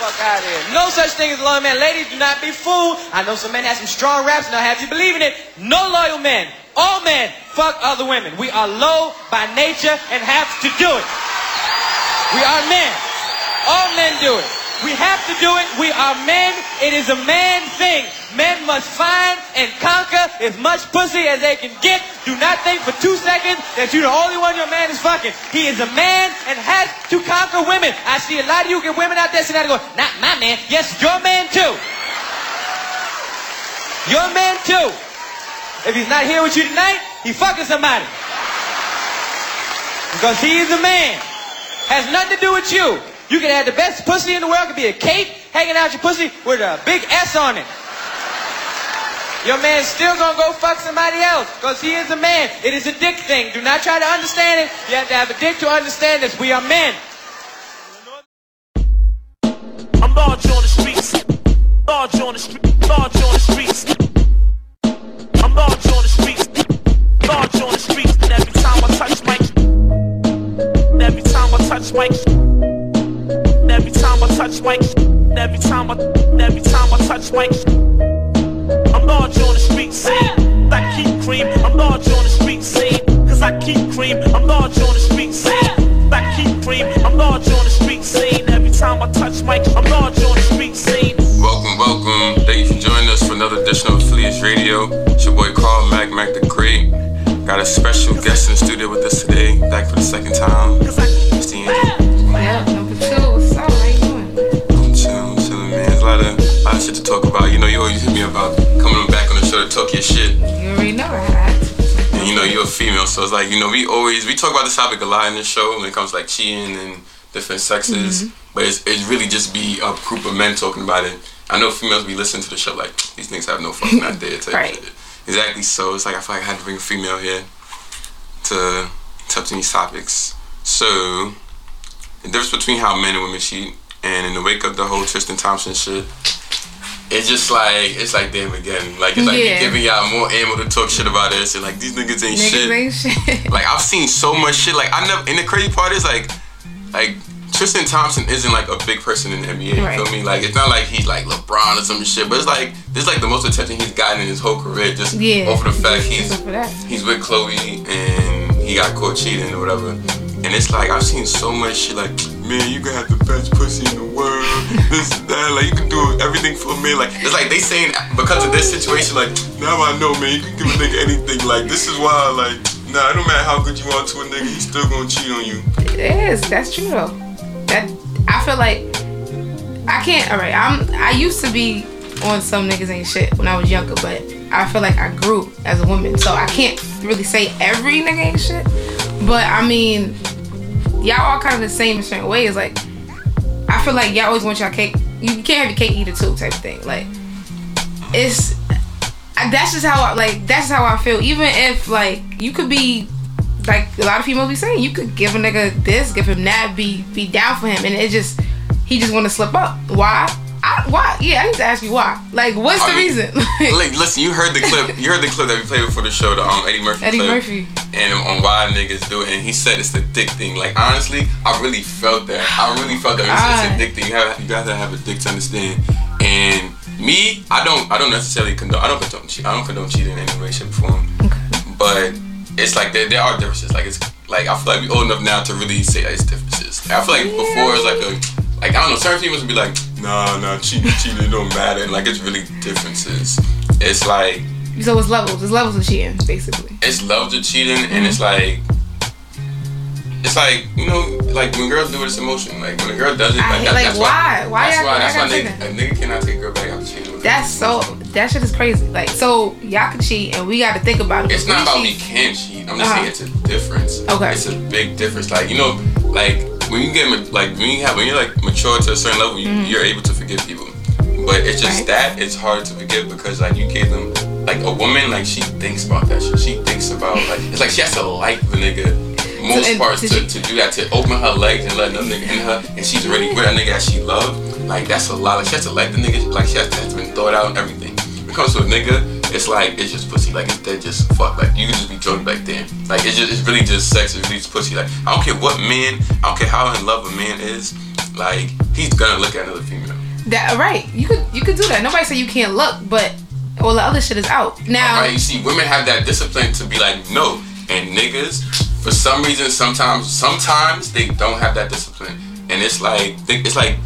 Fuck out of here. No such thing as a loyal man. Ladies, do not be fooled. I know some men have some strong raps and I'll have you believe in it. No loyal men. All men fuck other women. We are low by nature and have to do it. We are men. All men do it. We have to do it. We are men. It is a man thing. Men must find and conquer as much pussy as they can get. Do not think for two seconds that you're the only one your man is fucking. He is a man and has to conquer women. I see a lot of you get women out there sitting out going, not my man. Yes, your man too. Your man too. If he's not here with you tonight, he fucking somebody. Because he is a man. Has nothing to do with you. You can have the best pussy in the world. It could be a cake hanging out your pussy with a big S on it. Your man's still gonna go fuck somebody else because he is a man. It is a dick thing. Do not try to understand it. You have to have a dick to understand this. We are men. I'm large on the streets. Large on the street. Large on the streets. I'm large on the streets. Large on the streets. And every time I touch and Every time I touch mics. Every time I touch mics. Every time I. Every time I touch mics. I'm large on the street scene. I keep cream. I'm large on the street scene. Cause I keep cream. I'm large on the street scene. I keep cream. I'm large on the street scene. Every time I touch mic, I'm large on the street scene. Welcome, welcome. Thank you for joining us for another edition of Affiliates Radio. It's your boy Carl Mac Mac the Great. Got a special guest in the studio with us today, back for the second time. It's the shit to talk about. You know, you always hit me about coming back on the show to talk your shit. You already know that. And you know, you're a female, so it's like, you know, we always, we talk about this topic a lot in the show when it comes to like cheating and different sexes. Mm-hmm. But it's, it's really just be a group of men talking about it. I know females be listening to the show like, these niggas have no fucking idea. type Right. shit. Exactly, so it's like I feel like I had to bring a female here to touch on these topics. So, the difference between how men and women cheat, and in the wake of the whole Tristan Thompson shit, it's just like it's like damn again. Like it's like Yeah. giving y'all more ammo to talk shit about this, and like these niggas ain't shit. Ain't shit. Like I've seen so much shit. Like I never. And the crazy part is like, like Tristan Thompson isn't like a big person in the NBA. You Right. feel me? Like it's not like he's like LeBron or some shit. But it's like this is like the most attention he's gotten in his whole career. Just Yeah. of the fact he's Except for that. he's with Khloé and he got caught cheating or whatever. And it's like I've seen so much shit like, man, you gonna have the best pussy in the world. This and that, like you can do everything for me. Like it's like they saying because of this situation, like now I know, man, you can give a nigga anything. Like this is why, like, nah, it don't matter how good you are to a nigga, he's still gonna cheat on you. It is. That's true though. That I feel like I can't. All right, I'm. I used to be on some niggas ain't shit when I was younger, but I feel like I grew as a woman, so I can't really say every nigga ain't shit. But I mean, y'all all kind of the same in certain ways. Like I feel like y'all always want y'all cake. You can't have your cake eat it too, type of thing. Like it's that's just how I like. That's how I feel. Even if like you could be like a lot of females be saying, you could give a nigga this, give him that, be be down for him, and it just he just want to slip up. Why? Why? Yeah, I need to ask you why. Like, what's the I mean, reason? Like, listen, you heard the clip. You heard the clip that we played before the show, the um Eddie Murphy Eddie clip. Murphy. and on why niggas do it. And he said it's the dick thing. Like honestly, I really felt that. I really felt that. Said it's a dick thing. You have you gotta have a dick to understand. And me, I don't I don't necessarily condone I don't condone cheat. I don't condone cheating in any way, shape, or form. Okay. But it's like there, there are differences. Like it's like I feel like we old enough now to really say that it's differences. Like, I feel like before it's like a like I don't know, certain females would be like, nah, nah, cheating, cheating, it don't matter. Like it's really differences. It's like so it's levels. It's levels of cheating, basically. it's levels of cheating and it's like it's like you know like when girls do it it's emotion like when a girl does it like, that, like, that's why? Why that's why why that's why nigga, a nigga cannot take a girl back after cheating with That's so. That shit is crazy. Like, so y'all can cheat, and we got to think about it. it's not about we cheat- can cheat I'm just Uh-huh. saying it's a difference Okay. it's a big difference like you know like when you get like when you have when you're like mature to a certain level you, you're able to forgive people but it's just. Right. that it's hard to forgive because like you gave them like a woman like she thinks about that shit she thinks about like it's like she has to like the nigga most parts to, to do that to open her legs and let another nigga in her and she's already with a nigga that she love like that's a lot like she has to like the nigga like she has to have been thought out and everything when it comes to a nigga it's like it's just pussy like it's dead just fuck like you can just be drunk back then like it's just it's really just sex it's really just pussy like I don't care what man I don't care how in love a man is like he's gonna look at another female. That right? You could you could do that. Nobody said you can't look, but all the other shit is out now. Right? You see, women have that discipline to be like, no, and niggas, for some reason, sometimes, sometimes they don't have that discipline, and it's like, it's like,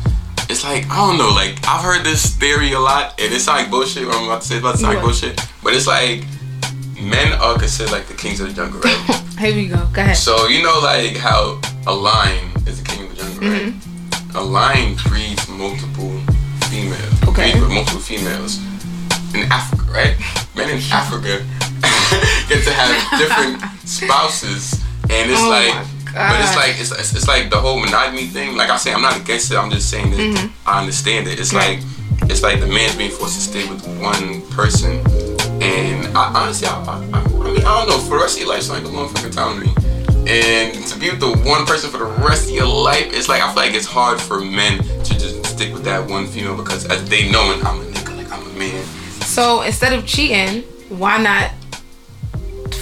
it's like I don't know. Like I've heard this theory a lot, and it's like bullshit. What I'm about to say it's about to sound like bullshit, but it's like men are considered like the kings of the jungle, right? Here we go. Go ahead. so you know, like how a lion is the king of the jungle, right? Mm-hmm. A lion breeds multiple females. Okay. Breeds with multiple females in Africa, right? Men in Africa get to have different spouses, and it's Oh like, but it's like it's, it's it's like the whole monogamy thing. Like I say, I'm not against it. I'm just saying that mm-hmm. I understand it. It's Right. like it's like the man's being forced to stay with one person, and I honestly, I, I, I, I mean, I don't know. For the rest of your life, it's like a long fucking time to me. And to be with the one person for the rest of your life, it's like I feel like it's hard for men to just stick with that one female because as they knowing I'm a nigga, like I'm a man. So instead of cheating, why not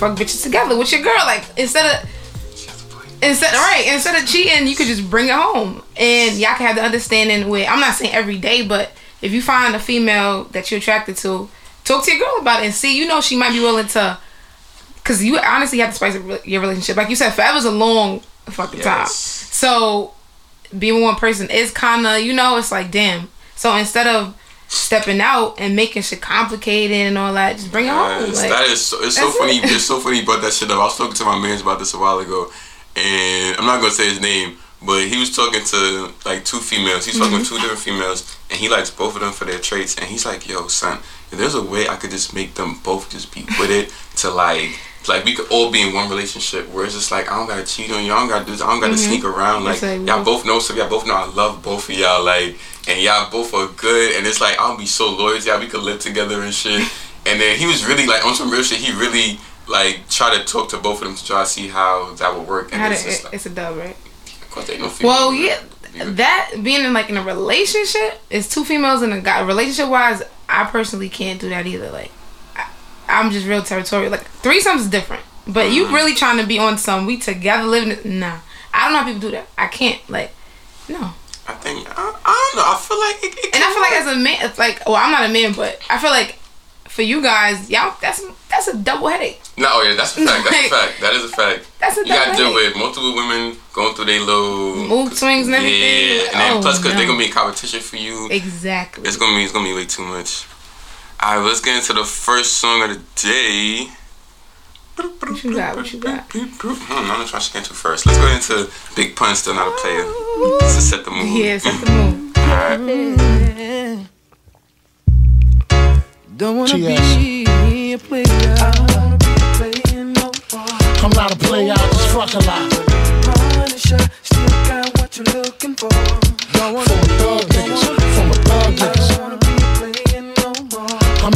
fuck bitches together with your girl? Like instead of She has a point. instead right instead of cheating, you could just bring it home, and y'all can have the understanding. With I'm not saying every day, but if you find a female that you're attracted to, talk to your girl about it and see. You know she might be willing to, because you honestly have to spice up your relationship. Like you said, forever's a long fucking time. So being with one person is kind of you know it's like damn. So instead of stepping out and making shit complicated and all that, just bring it home. Like, that is so, it's so funny. it. It's so funny you brought that shit up. I was talking to my man's about this a while ago, and I'm not gonna say his name, but he was talking to like two females. He's talking Mm-hmm. to two different females, and he likes both of them for their traits. And he's like, "Yo, son, if there's a way I could just make them both just be with it to like." Like we could all be in one relationship where it's just like I don't gotta cheat on you, I don't gotta do this, I don't gotta mm-hmm. sneak around. Like y'all both know so y'all both know I love both of y'all. Like and y'all both are good, and it's like I'll be so loyal to y'all. We could live together and shit. And then he was really like on some real shit. He really like tried to talk to both of them to try to see how that would work. And how it's to, like, it's a dub, right? of course, they no. Well, yeah, that being in like in a relationship is two females in a guy. Relationship wise, I personally can't do that either. Like, I'm just real territorial. Like threesomes is different, but you Mm-hmm. really trying to be on some we together living. it- Nah, I don't know how people do that. I can't. Like, no. I think I, I don't know. I feel like it, it And I feel like work. as a man, it's like, well, I'm not a man, but I feel like for you guys, y'all, that's that's a double headache. no, oh yeah, that's a fact. That's a fact. That is a fact. That's a You gotta deal headache. with multiple women going through their little Mood swings and everything. Yeah, and then Oh, plus because no. they're gonna be in competition for you. Exactly. It's gonna be it's gonna be way too much. Alright, let's get into the first song of the day. What you got? What you got? Hmm, I'm not trying to get into first. Let's go into Big Pun, still not a player. Just to set the mood. Yeah, set the mood. Alright. Don't wanna Cheers. be a player. I don't wanna be a player no more. I'm not a player, I just fuck a lot. Punisher, still got what you're looking for. Don't wanna From a be, thug don't niggas, from a thug I niggas.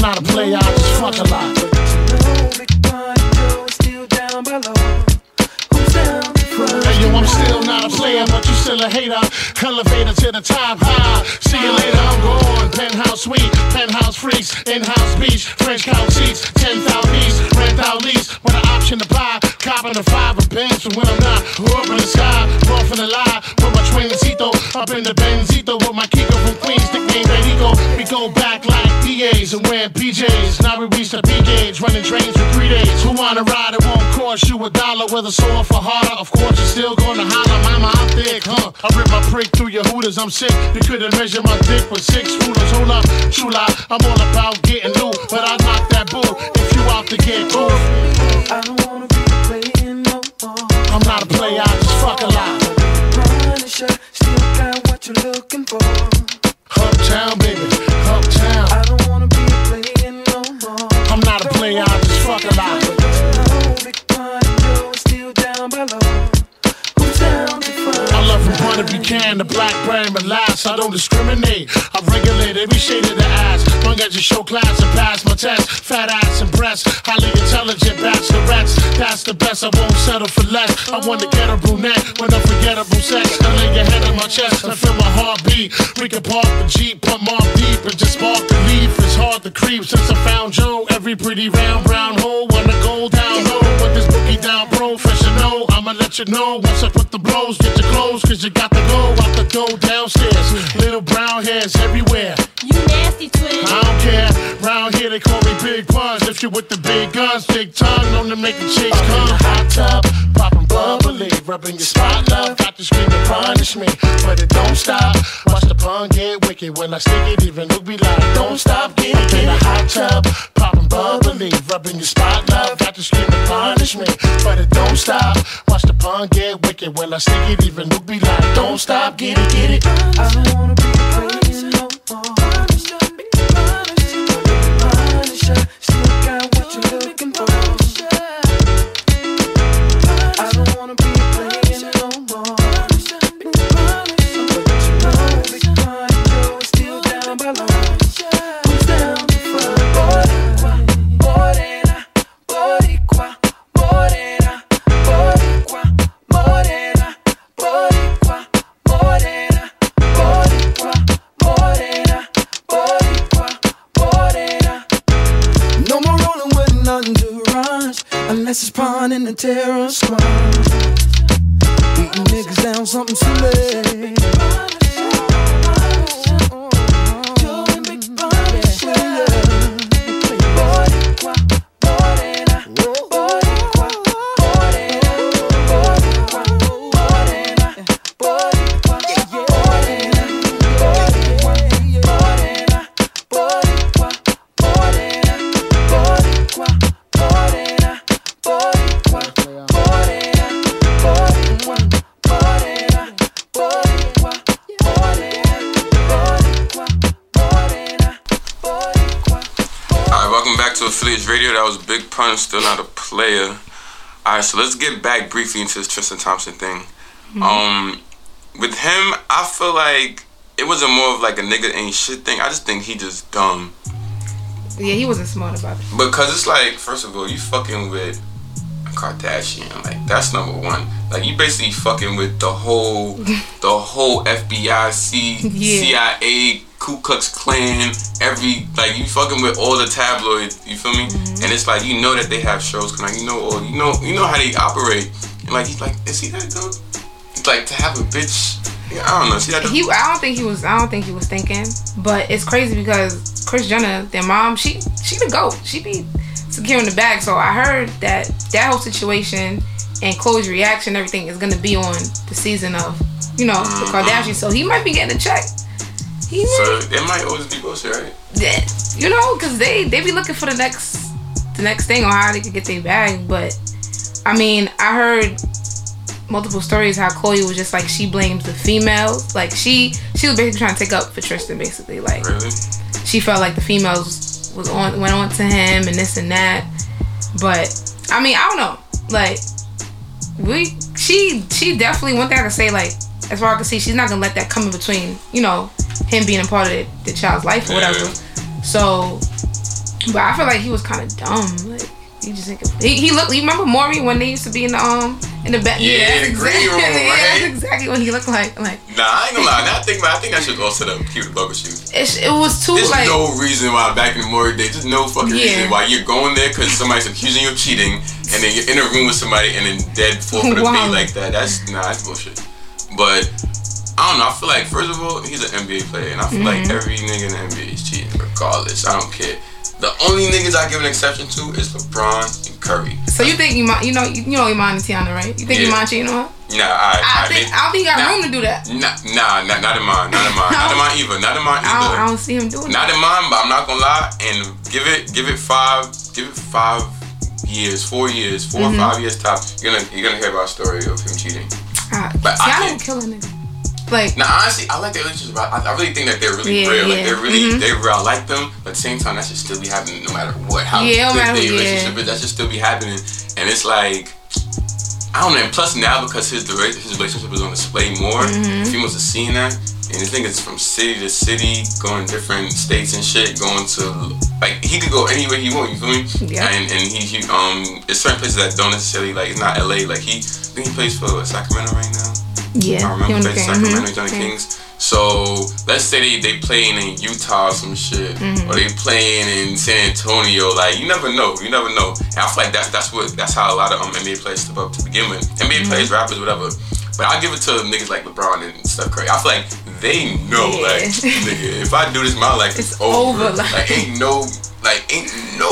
Not a player, I just fuck a lot. Hey yo, I'm still not a player, but you still a hater. Elevator to the top high. See you later, I'm gone. Penthouse suite, penthouse freaks, in-house beach, French couch seats, 10,000 east, rent out lease, with an option to buy. Copping a five of bands for when I'm not. Up in the sky, off in the lie, with my twincito, up in the Benzito, with my Kiko from Queens, DAs and wearing PJs. Now we reach the P gauge, running trains for three days. Who wanna ride? It won't cost you a dollar. Whether sore for harder, of course you're still gonna holler. Mama, I'm thick, huh? I rip my prick through your hooters. I'm sick. You couldn't measure my dick with six rulers. Hold up, true lie. I'm all about getting loot, but I knock that bull if you out to get cool. I don't wanna be player no more. I'm not a player, I just fuck a lot. Punisher, still got what you're looking for. Love from Puerto Buchanan to Blackberry and last. I don't discriminate. I regulate every shade of the ass. Long as you show class and pass my test. Fat ass and breasts. Highly intelligent bachelorettes. That's the best. I won't settle for less. I want to get a brunette with unforgettable sex. I lay your head on my chest and feel my heartbeat. We can park the Jeep, put more deep, and just spark the leaf. It's hard to creep since I found Joe. Every pretty round brown hole wanna go down low with this boogie down professional. I'ma let you know once I put the blows. Get your clothes, cause you got to go out the door downstairs. Little brown hairs everywhere. You nasty twin. I don't care. Round here they call me Big Puns. If you with the big guns, big tongue, known to make the chicks come. Hot tub, popping bubbly, rubbing your spot, love. Got to scream and punish me, but it don't stop. Watch the pun get wicked when I stick it. Even Luke be like, don't stop, get it. In a hot tub, popping bubbly, rubbing your spot, love. Got to scream and punish me, but it don't stop. Watch the pun get wicked when I stick it. Even Luke be like, don't stop, get it, get it. I don't wanna be crazy Tear. So let's get back briefly into this Tristan Thompson thing. Um, with him, I feel like it wasn't more of like a nigga ain't shit thing. I just think he just dumb. Yeah, he wasn't smart about it. Because it's like, first of all, you fucking with Kardashian. Like, that's number one. Like, you basically fucking with the whole, the whole FBI, C, Yeah. CIA, Ku Klux Klan, every, like, you fucking with all the tabloids, you feel me? Mm-hmm. And it's like, you know that they have shows, come out, you know, all, you know, you know how they operate. And like, he's like, is he that dude? It's like, to have a bitch, I don't know, see that He, I don't think he was. I don't think he was thinking. But it's crazy because Kris Jenner, their mom, she she the goat. She be securing the bag. So I heard that that whole situation and Khloé's reaction, everything is gonna be on the season of, you know, the Kardashians. So he might be getting a check. He So there might always be bullshit, right? yeah, you know, because they they be looking for the next the next thing on how they could get their bag. But I mean, I heard multiple stories how Khloé was just like she blames the females. Like she she was basically trying to take up for Tristan, basically. Like Really? she felt like the females was on went on to him and this and that. But I mean, I don't know. Like we she she definitely one thing I can say like as far as I can see, she's not gonna let that come in between, you know, him being a part of the, the child's life or whatever. Yeah. So but I feel like he was kinda dumb. Like he just think he, he looked you remember Maury when they used to be in the um in the back Yeah, that's the green room, yeah, that's exactly what he looked like. Like Nah, I ain't gonna lie. Now I think, I think I should also them keep the bubble shoes. it, it was too There's like no reason why back in the morning days. There's no fucking Yeah. reason why you're going there because somebody's accusing you of cheating, and then you're in a room with somebody and then dead fall for the Wow. like that. That's nah, that's bullshit. But I don't know. I feel like first of all, he's an NBA player, and I feel like Mm-hmm. every nigga in the NBA is cheating, regardless. I don't care. The only niggas I give an exception to is LeBron and Curry. So you think you mind, you know, you, you know Iman and Teyana, right? You think Yeah. Iman cheating on her? Nah, I, I, think I don't think he got Nah. room to do that. Nah, nah, nah, not in mine, not in mine, not in mine either, not in mine I don't, I don't see him doing it. Not that. in mine, but I'm not gonna lie and give it, give it five, give it five years, four years, 4 Mm-hmm. or five years top. You're gonna, you're gonna hear about a story of him cheating. But I Teyana can't- kill a nigga. Like Now, honestly, I like their relationship. I, I really think that they're really Yeah, real. Like yeah. they're really, Mhm. they're real. I like them, but at the same time, that should still be happening no matter what. How Yeah, no good matter- their relationship is, that should still be happening. And it's like, I don't know. And plus now because his the, his relationship is on display more, Mm-hmm. females are seeing that, and I think it's from city to city, going different states and shit, going to like he could go anywhere he want. You feel me? Yeah. And and he, he um, it's certain places that don't necessarily like it's not L.A. Like he, I think he plays for Sacramento right now. Yeah. I remember he on the they game. Sacramento. Johnny King. Kings. So let's say they they playing in Utah or some shit, Mm-hmm. or they playing in San Antonio. Like you never know, you never know. And I feel like that's that's what that's how a lot of um, NBA players step up to begin with. NBA Mm-hmm. players, rappers, whatever. But I give it to niggas like LeBron and Steph Curry. I feel like they know, Yeah. like, nigga, if I do this, my life is It's over. over, like- like, ain't no, like, ain't no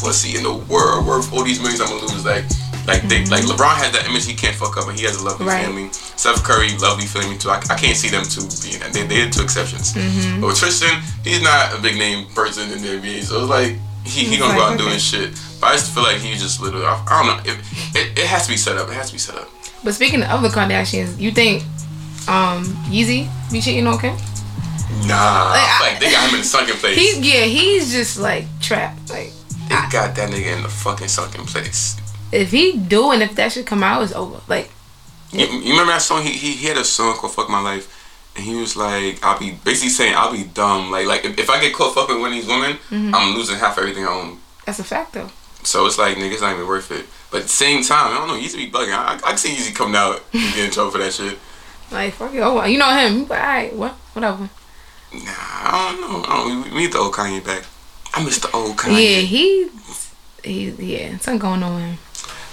pussy in the world worth all these millions I'm gonna lose. Like, like they, like LeBron has that image he can't fuck up, and he has a lovely. Right. family. Steph Curry, lovely family too. I, I can't see them two being. They, they're two exceptions. Mm-hmm. But with Tristan, he's not a big name person in the NBA, so it's like he, he gonna go out and do his shit. But I just feel like he just little. I, I don't know. It, it, it has to be set up. It has to be set up. But speaking of the Kardashians, you think um Yeezy be cheating on Kim? Nah, Like, I- like they got him in the sunken place. He yeah, he's just like trapped. Like they got that nigga in the fucking sunken place. If he do and if that should come out, it's over. Like You, you remember that song? He, he he had a song called "Fuck My Life," and he was like, "I'll be basically saying I'll be dumb. Like like if, if I get caught fucking one of these women, Mm-hmm. I'm losing half everything I own. that's a fact though. So it's like nigga, it's not even worth it. But at the same time, I don't know. He used to be bugging. I, I, I can see Yeezy coming out and getting in trouble for that shit. Like fuck it. Oh, you know him. But alright, what whatever. Nah, I don't know. I don't, we need the old Kanye back. I miss the old Kanye. Yeah, he he yeah, something going on.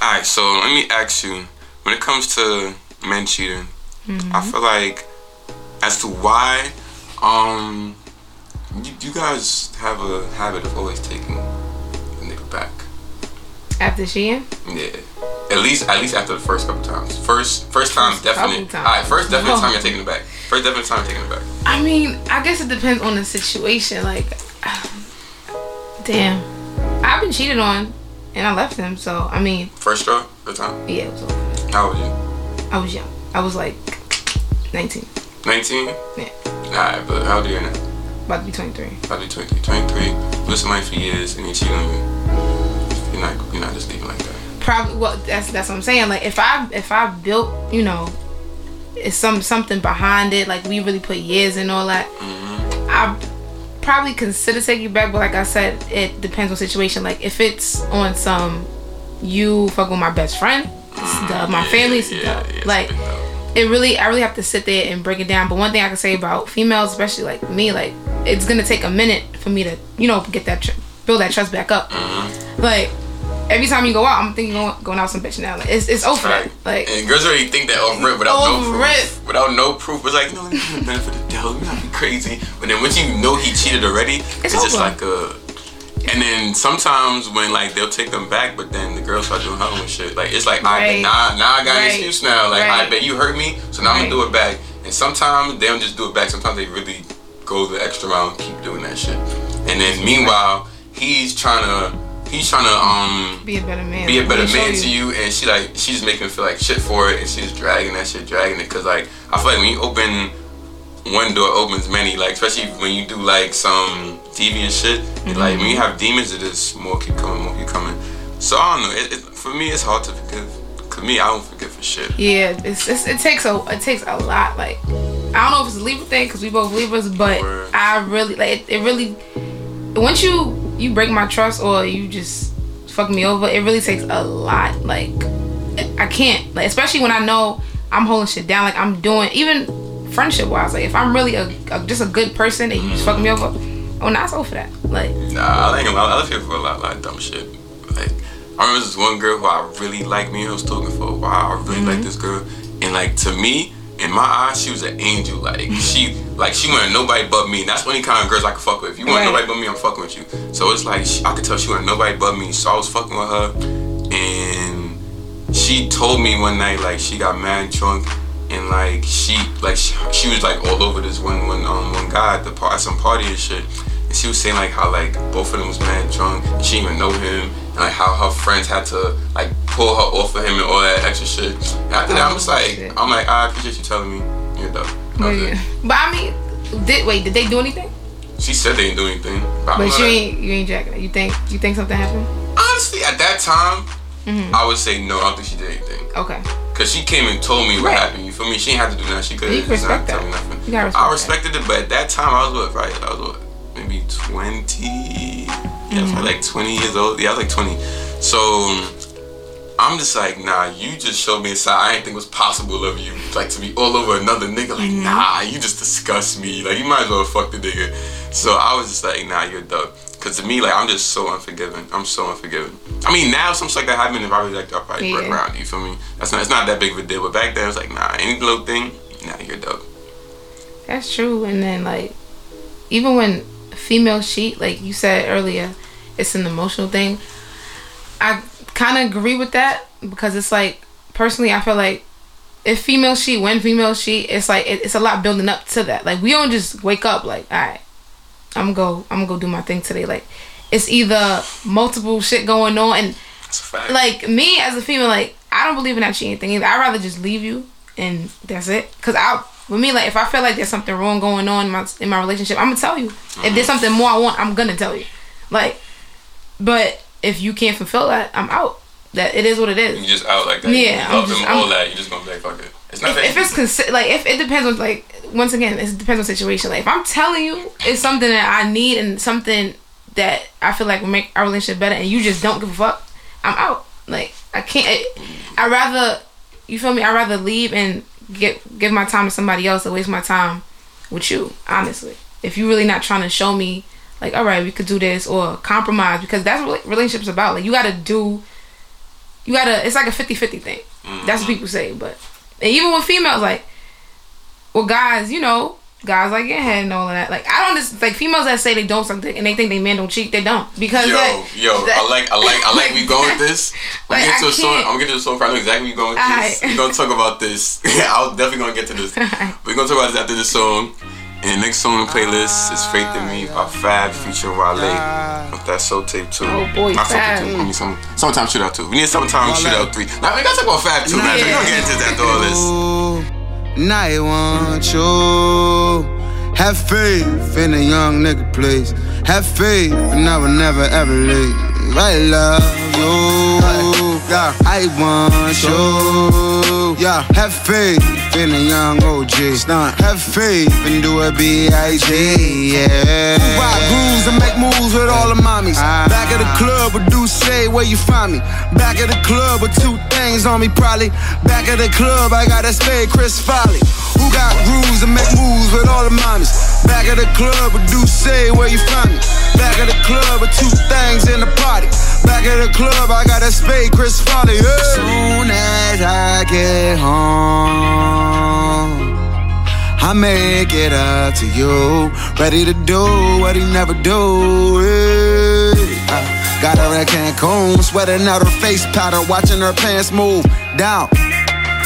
All right, so let me ask you: when it comes to men cheating, Mm-hmm. I feel like as to why, um, you, you guys have a habit of always taking the nigga back. After Sheehan? Yeah, at least at least after the first couple times. First first time definitely. couple All right, first definite times. time you're taking it back. First definite time you're taking it back. I mean, I guess it depends on the situation. Like, damn, I've been cheated on, and I left him. So I mean, First straw, the time. yeah, it was over. How old you? I was young. I was like 19, 19? Yeah. Alright, but how old are you now? about to be 23. Probably 23. 23. With somebody for years and he cheating on you. You're not, you're not just leaving like that. Probably. Well, that's that's what I'm saying. Like, if I if I built, you know, it's some something behind it. Like we really put years and all that. Mm-hmm. I probably consider taking it back, but like I said, it depends on situation. Like if it's on some you fuck with my best friend, it's dub. My Yeah, family, it's yeah, dub. yeah, it's like it really, I really have to sit there and break it down. But one thing I can say about females, especially like me, like it's gonna take a minute for me to, you know, get that tr- build that trust back up. Mm-hmm. Like every time you go out, I'm thinking going, going out some bitch now. Like it's it's over. Right. Like and girls already think that off rip without no proof. rip. Without no proof. It's like, you know, let me give the benefit of doubt. Let me not be crazy. But then once you know he cheated already, it's, just like a. And then sometimes when like they'll take them back, but then the girls start doing her own shit. Like it's like, I Right. now, now I got an excuse now. Like I bet you hurt me, so now I'm gonna do it back. And sometimes they don't just do it back. Sometimes they really go the extra mile and keep doing that shit. And then meanwhile, he's trying to he's trying to um be a better man. be a better Let me show man to you and she like she's making feel like shit for it and she's dragging that shit dragging it because like i feel like when you open one door opens many like especially when you do like some deviant shit it, like when you have demons it is more keep coming more keep coming so i don't know it, it, for me it's hard to forgive because me i don't forgive for shit Yeah, it's, it's it takes a it takes a lot. Like I don't know if it's a Libra thing because we both Libras, but Word. I really like it, it. Really, once you you break my trust or you just fuck me over, it really takes a lot. Like I can't like especially when I know I'm holding shit down. Like I'm doing even friendship wise. Like if I'm really a, a just a good person and you just fuck me over, oh, not so for that. Like Nah, I ain't gonna lie. I for a lot, lot of dumb shit. Like, I remember this one girl who I really liked. Me and I was talking for a while. I really liked mm-hmm. this girl, and like to me, in my eyes, she was an angel. Like she, like she wanted nobody but me. And that's the only kind of girls I could fuck with. If you want Right. nobody but me, I'm fucking with you. So it's like she, I could tell she wanted nobody but me. So I was fucking with her, and she told me one night like she got mad drunk. And like she, like she, she was like all over this one, one, um, one guy at the par- at some party and shit. And she was saying like how like both of them was mad drunk. And she didn't even know him. Like how her friends had to like pull her off of him and all that extra shit. And after that, I'm just like, shit. I'm like, I appreciate you telling me. You're dope. That but, was it. yeah. but I mean, did wait? Did they do anything? She said they didn't do anything. But, But you ain't you ain't jacking it. You think you think something happened? honestly, at that time, Mm-hmm. I would say no. I don't think she did anything. Okay. Cause she came and told me what Right. happened. You feel me? She ain't have to do nothing. She could You have just not tell that. me nothing. You I that. respected it, but at that time I was with right? I was what, maybe twenty. Yeah, Mm-hmm. like twenty years old. Yeah, I was like twenty. So, I'm just like, nah, you just showed me a side I didn't think was possible of you. Like to be all over another nigga. Like, Mm-hmm. nah, you just disgust me. Like you might as well fuck the nigga. So I was just like, nah, you're dope. Cause to me, like I'm just so unforgiving. I'm so unforgiving. I mean, now something like that happened, if I was like, I'll probably work Yeah. around. You feel me? That's not. It's not that big of a deal. But back then, it was like, nah, any little thing, nah, you're dope. That's true. And then like, even when females sheet, like you said earlier, it's an emotional thing. I kind of agree with that because it's like personally, I feel like if female sheet, when female sheet, it's like it, it's a lot building up to that. Like we don't just wake up like, all right, I'm gonna go, I'm gonna go do my thing today. Like it's either multiple shit going on and That's a fact. like me as a female, like I don't believe in that cheating thing either. I'd rather just leave you and that's it. Cause I, with me, like if I feel like there's something wrong going on in my in my relationship, I'm gonna tell you. If there's uh-huh. something more I want, I'm gonna tell you. Like, but if you can't fulfill that, I'm out. That it is what it is. you just out like that. Yeah, you love just- them all I'm- that. You just gonna be like, fuck it. It's not If, that if it's consi- like if it depends on like once again, it depends on situation. Like if I'm telling you it's something that I need and something that I feel like will make our relationship better, and you just don't give a fuck, I'm out. Like I can't. I rather you feel me. I rather leave and get give my time to somebody else than waste my time with you. Honestly, if you're really not trying to show me like, all right, we could do this or compromise because that's what relationships about. Like you got to do. You gotta. It's like a 50-50 thing. That's what mm-hmm. people say, but and even with females, like, well, guys, you know, guys like get head and all of that. Like, I don't just like females that say they don't suck dick and they think they men don't cheat. They don't because Yo, that- yo, that- I like, I like, I like. We going with this. I'm Like, gonna get to I a song. I'm gonna get to a song. I know exactly where you going with this. Aight. We're gonna talk about this. Yeah, I was definitely gonna get to this. We're gonna talk about this after this song. And the next song on the playlist is "Faith in Me" by Fab featuring Wale. With that soul tape too. Oh, boy, Not soul tape Fab. two. I mean, some summertime shootout two. We need summertime shootout three. Now we gotta talk about Fab too, man. We're gonna get into that after all this. And I want you. Have faith in a young nigga, please. Have faith, and I will never ever leave. I love you. Yeah, I want you. Yeah, have faith in a young OG. Stunt. Have faith and do a B.I.G. Yeah. Who rock grooves and make moves with all the mommies. Ah. Back at the club with do say where you find me. Back at the club with two things on me, probably. Back at the club, I got a spade, Chris Folly. Who got grooves and make moves with all the mommies? Back at the club with do say where you find me. Back at the club with two things in the party. Back at the club, I got a spade, Chris Folly. Yeah. Soon as I get home. I make it up to you. Ready to do what he never do. yeah. I got her at Cancun, sweating out her face powder, watching her pants move down.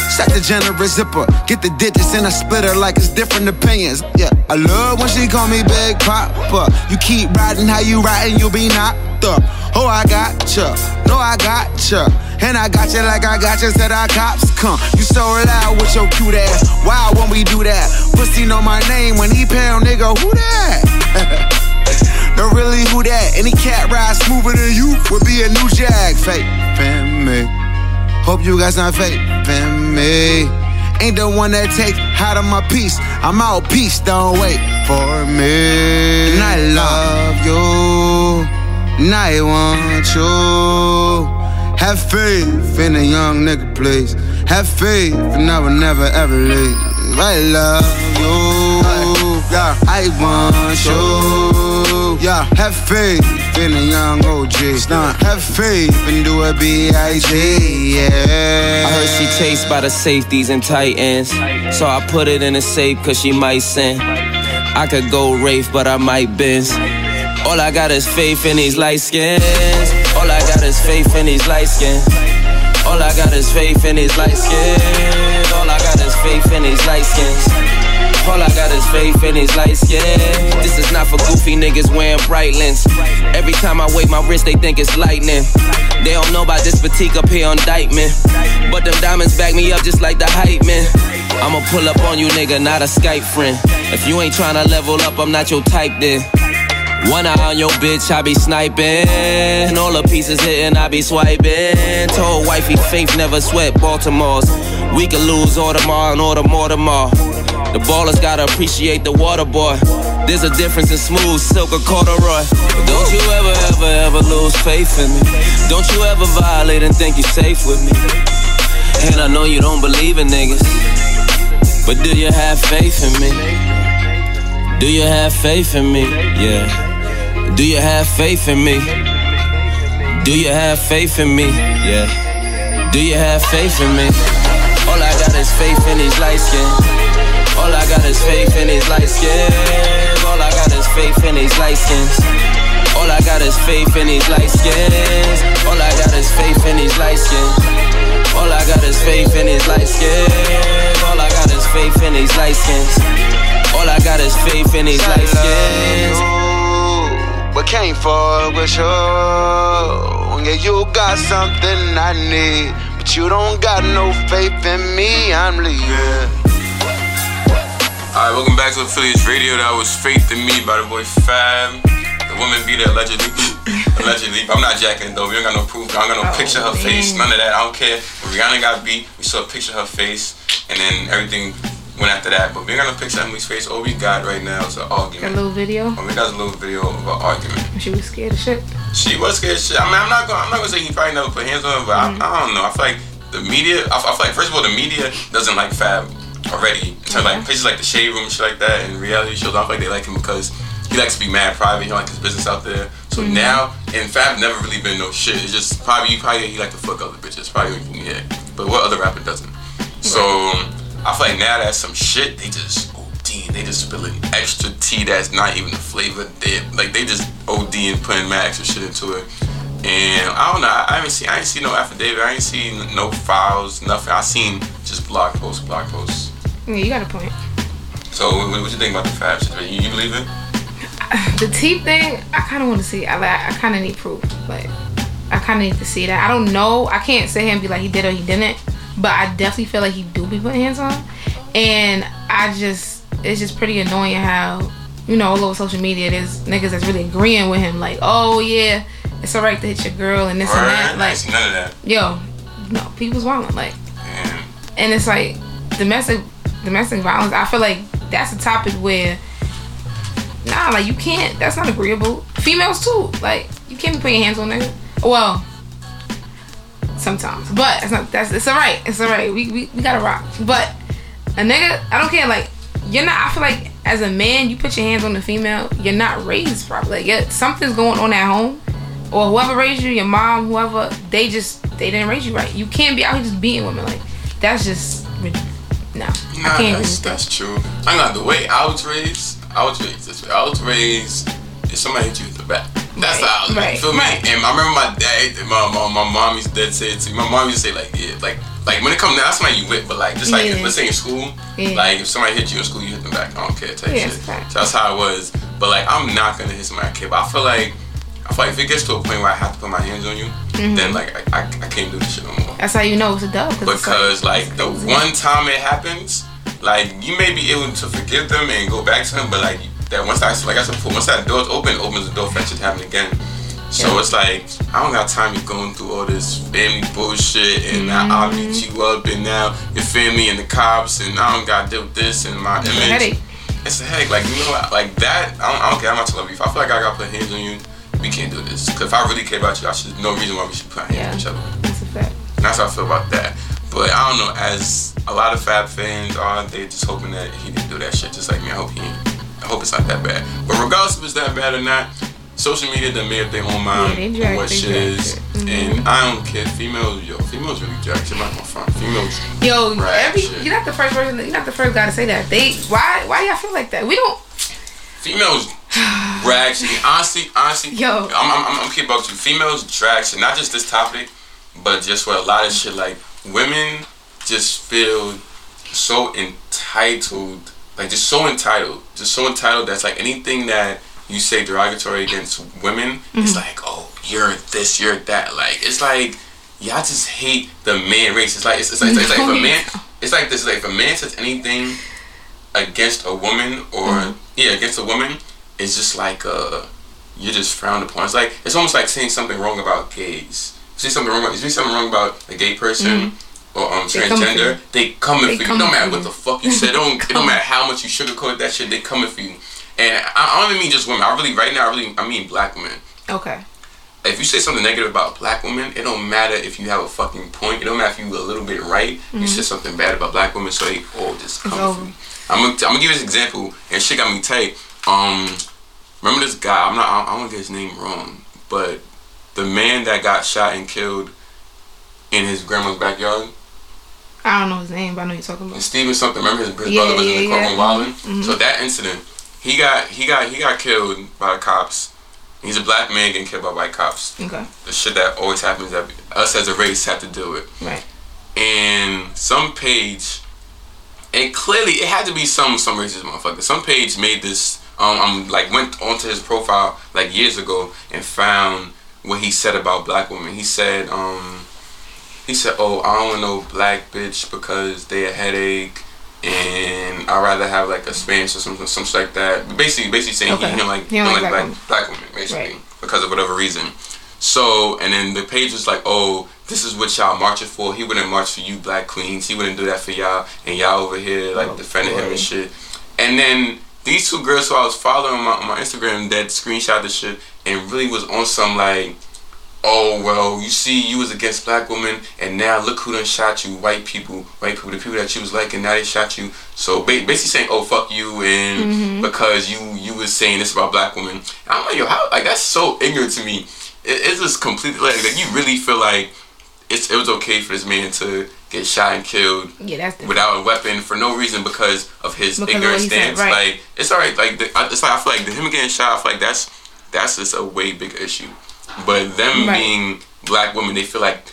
Set the generous zipper, get the digits and I split her like it's different opinions. Yeah, I love when she call me Big Papa. You keep riding how you riding, you'll be knocked up. Oh, I got ya, no, I got ya. And I got like I got you, said our cops come. You so loud with your cute ass. Wow, when we do that. Pussy know my name when he pound, nigga, who that? No, really, who that? Any cat ride smoother than you would be a new jag. Fake, fan me. Hope you guys not fake, fan me. Ain't the one that take out of my piece. I'm out, peace, don't wait for me. And I love you, and I want you. Have faith in a young nigga, please. Have faith, and I will never ever leave. I love you, yeah. I want you, yeah. Have faith in a young OG. Stunt. Have faith and do a B.I.G. Yeah. I heard she chased by the safeties and titans. So I put it in a safe cause she might sin. I could go Wraith, but I might Benz. All I got is faith in these light skins. All I got is faith in these light skins. All I got is faith in these light skins. All I got is faith in these light skins. All I got is faith in these light skins. This is not for goofy niggas wearing bright lens. Every time I wave my wrist, they think it's lightning. They don't know about this fatigue up here on Dyckman. But them diamonds back me up just like the hype man. I'ma pull up on you, nigga, not a Skype friend. If you ain't tryna level up, I'm not your type then. One eye on your bitch, I be sniping. All the pieces hitting, I be swiping. Told wifey Faith never sweat Baltimore's. We could lose Audemars and order more tomorrow. The ballers gotta appreciate the water boy. There's a difference in smooth silk or corduroy. But don't you ever, ever, ever lose faith in me. Don't you ever violate and think you're safe with me. And I know you don't believe in niggas. But do you have faith in me? Do you have faith in me? Yeah. Do you have faith in me? Do you have faith in me? Yeah. Do you have faith in me? All I got is faith in these light skins. All I got is faith in these light skins. All I got is faith in these light skins. All I got is faith in these light skins. All I got is faith in these light skins. All I got is faith in these light skins. All I got is faith in these light skins. All I got is faith in these light skins. But can't fuck with you. Yeah, you got something I need. But you don't got no faith in me. I'm leaving. Alright, welcome back to Affiliates Radio. That was Faith in Me by the boy Fab. The woman beater allegedly. allegedly. I'm not jacking though. We don't got no proof. I don't got no oh, picture of her face. None of that. I don't care. Rihanna got beat, we saw a picture of her face. And then everything went after that. But we ain't got no picture of Emily's face. All we got right now is an argument. A little video. All we got a little video of an argument. She was scared of shit. She was scared of shit. I mean, I'm not gonna, I'm not gonna say he probably never put hands on her, but I, mm-hmm. I don't know. I feel like the media. I, I feel like first of all, the media doesn't like Fab already. Of, like places like the Shade Room and shit like that, and reality shows. I feel like they like him because he likes to be mad private. He don't like his business out there. So mm-hmm. now, and Fab never really been no shit. It's just probably you probably he like to fuck other bitches. Probably yeah. But what other rapper doesn't? So I feel like now that's some shit. They just OD. They just spilling extra tea that's not even the flavor. They like they just OD and putting mad extra shit into it. And I don't know. I, I haven't seen. I ain't seen no affidavit. I ain't seen no files. Nothing. I seen just blog posts. Blog posts. Yeah, you got a point. So what, what you think about the Fab situation? You, you believe it? The tea thing, I kind of want to see. I like. I kind of need proof. Like, I kind of need to see that. I don't know. I can't sit here and be like he did or he didn't. But I definitely feel like he do be putting hands on. And I just, it's just pretty annoying how, you know, all over social media, there's niggas that's really agreeing with him. Like, oh yeah, it's alright to hit your girl and this and that. Like, none of that. yo, no, people's wilding. Like, Damn. and it's like domestic domestic violence. I feel like that's a topic where nah, like you can't. That's not agreeable. Females too. Like you can't be putting your hands on niggas. Well, sometimes, but it's not. That's it's alright. It's alright. We, we we gotta rock. But a nigga, I don't care. Like you're not. I feel like as a man, you put your hands on the female. You're not raised properly. Like yeah, something's going on at home. Or whoever raised you, your mom, whoever, they just they didn't raise you right. You can't be out here just beating women like that's just rid- no. I Nah, can't. that's, agree that's true. I'm not the way I was raised. I was raised this way. I was raised if somebody hit you with the back. That's Right, how I was. right, feel me? right. And I remember my dad, my my, my mom used to say it to me. My mom used to say like, yeah, like like when it comes down, that's somebody you with, but like just like Yeah. let's say in school, Yeah. like if somebody hit you in school, you hit them back. I don't care, type Yeah, shit. it's. So that's how it was. But like I'm not gonna hit somebody kid. But I feel like I feel like if it gets to a point where I have to put my hands on you, Mm-hmm. then like I, I, I can't do this shit no more That's how you know it's a dub. Cause because like the one time it happens, like you may be able to forgive them and go back to them, but like that once that like I said, before, once that door's open, it opens the door for that shit to happen again. So Yeah. it's like I don't got time to going through all this family bullshit and now I'll Mm-hmm. beat you up and now your family and the cops and I don't got to deal with this and my It's a image. headache. It's a headache. Like you know, like that. I don't, I don't care. I'm not telling you. If I feel like I gotta put hands on you, we can't do this. Cause if I really care about you, I should no reason why we should put hands Yeah. on each other. That's a fact. And that's how I feel about that. But I don't know, as a lot of Fab fans are, they just hoping that he didn't do that shit just like me. I hope he I hope it's not that bad. But regardless if it's that bad or not, social media done made up their own mind Yeah, on what shit is. Mhm. And I don't care. Females, yo, females really drag shit. I'm not gonna front. Females, Yo, every shit. you're not the first person. You're not the first guy to say that. They why why y'all feel like that? We don't. females drag shit. Honestly, honestly, Yo. I'm, I'm, I'm, I'm keep about you. Females drag shit. Not just this topic, but just for a lot of shit. Like women just feel so entitled, like just so entitled, just so entitled. That's like anything that you say derogatory against women, it's mm-hmm. like, oh, you're this, you're that. Like it's like y'all just hate the man race. It's like it's, it's like, it's like if a man, it's like this. Like if a man says anything against a woman or mm-hmm. yeah against a woman, it's just like uh you're just frowned upon. It's like it's almost like saying something wrong about gays. Say something wrong about you say something wrong about a gay person mm-hmm. Or um transgender, they coming They for you. Coming don't matter what the fuck you said. Don't it don't matter how much you sugarcoat that shit. They coming for you. and I, I don't even mean just women. I really right now I really I mean black women. Okay. If you say something negative about black women, it don't matter if you have a fucking point. It don't matter if you a little bit right. You say something bad about black women, so they all just come for you. I'm gonna, I'm gonna give you this example, and shit got me tight. Um, remember this guy? I'm not. I, I want to get his name wrong, but the man that got shot and killed in his grandma's backyard. I don't know his name, but I know you're talking And about. Steven something. Remember his, his Yeah, brother was in the courtroom yeah. wilding. Mhm. So that incident, he got he got he got killed by the cops. He's a black man getting killed by white cops. Okay. The shit that always happens that us as a race have to deal with. Right. And some page, and clearly it had to be some some racist motherfucker. Some page made this. Um, um, like went onto his profile like years ago and found what he said about black women. He said, um, he said, "Oh, I don't want no black bitch because they a headache, and I'd rather have like a Spanish or something, something like that." Basically, basically saying Okay. he, don't like He don't like black black, black women, basically Right. because of whatever reason. So, and then the page was like, "Oh, this is what y'all marching for. He wouldn't march for you, black queens. He wouldn't do that for y'all, and y'all over here like Oh, defending him and shit." And then these two girls who I was following on my, on my Instagram that screenshot the shit and really was on some like, oh well, you see, you was against black women, and now look who done shot you, white people, white people, the people that you was liking, now they shot you. So basically saying, oh fuck you, and mm-hmm. because you you was saying this about black women, I'm like, yo, how like that's so ignorant to me. It, it's just completely like, like you really feel like it's it was okay for this man to get shot and killed Yeah, without a weapon for no reason because of his Because ignorant what he said, stance. right. Like it's alright. Like the, it's like I feel like the, him getting shot. I feel like that's that's just a way bigger issue. But them Right. being black women, they feel like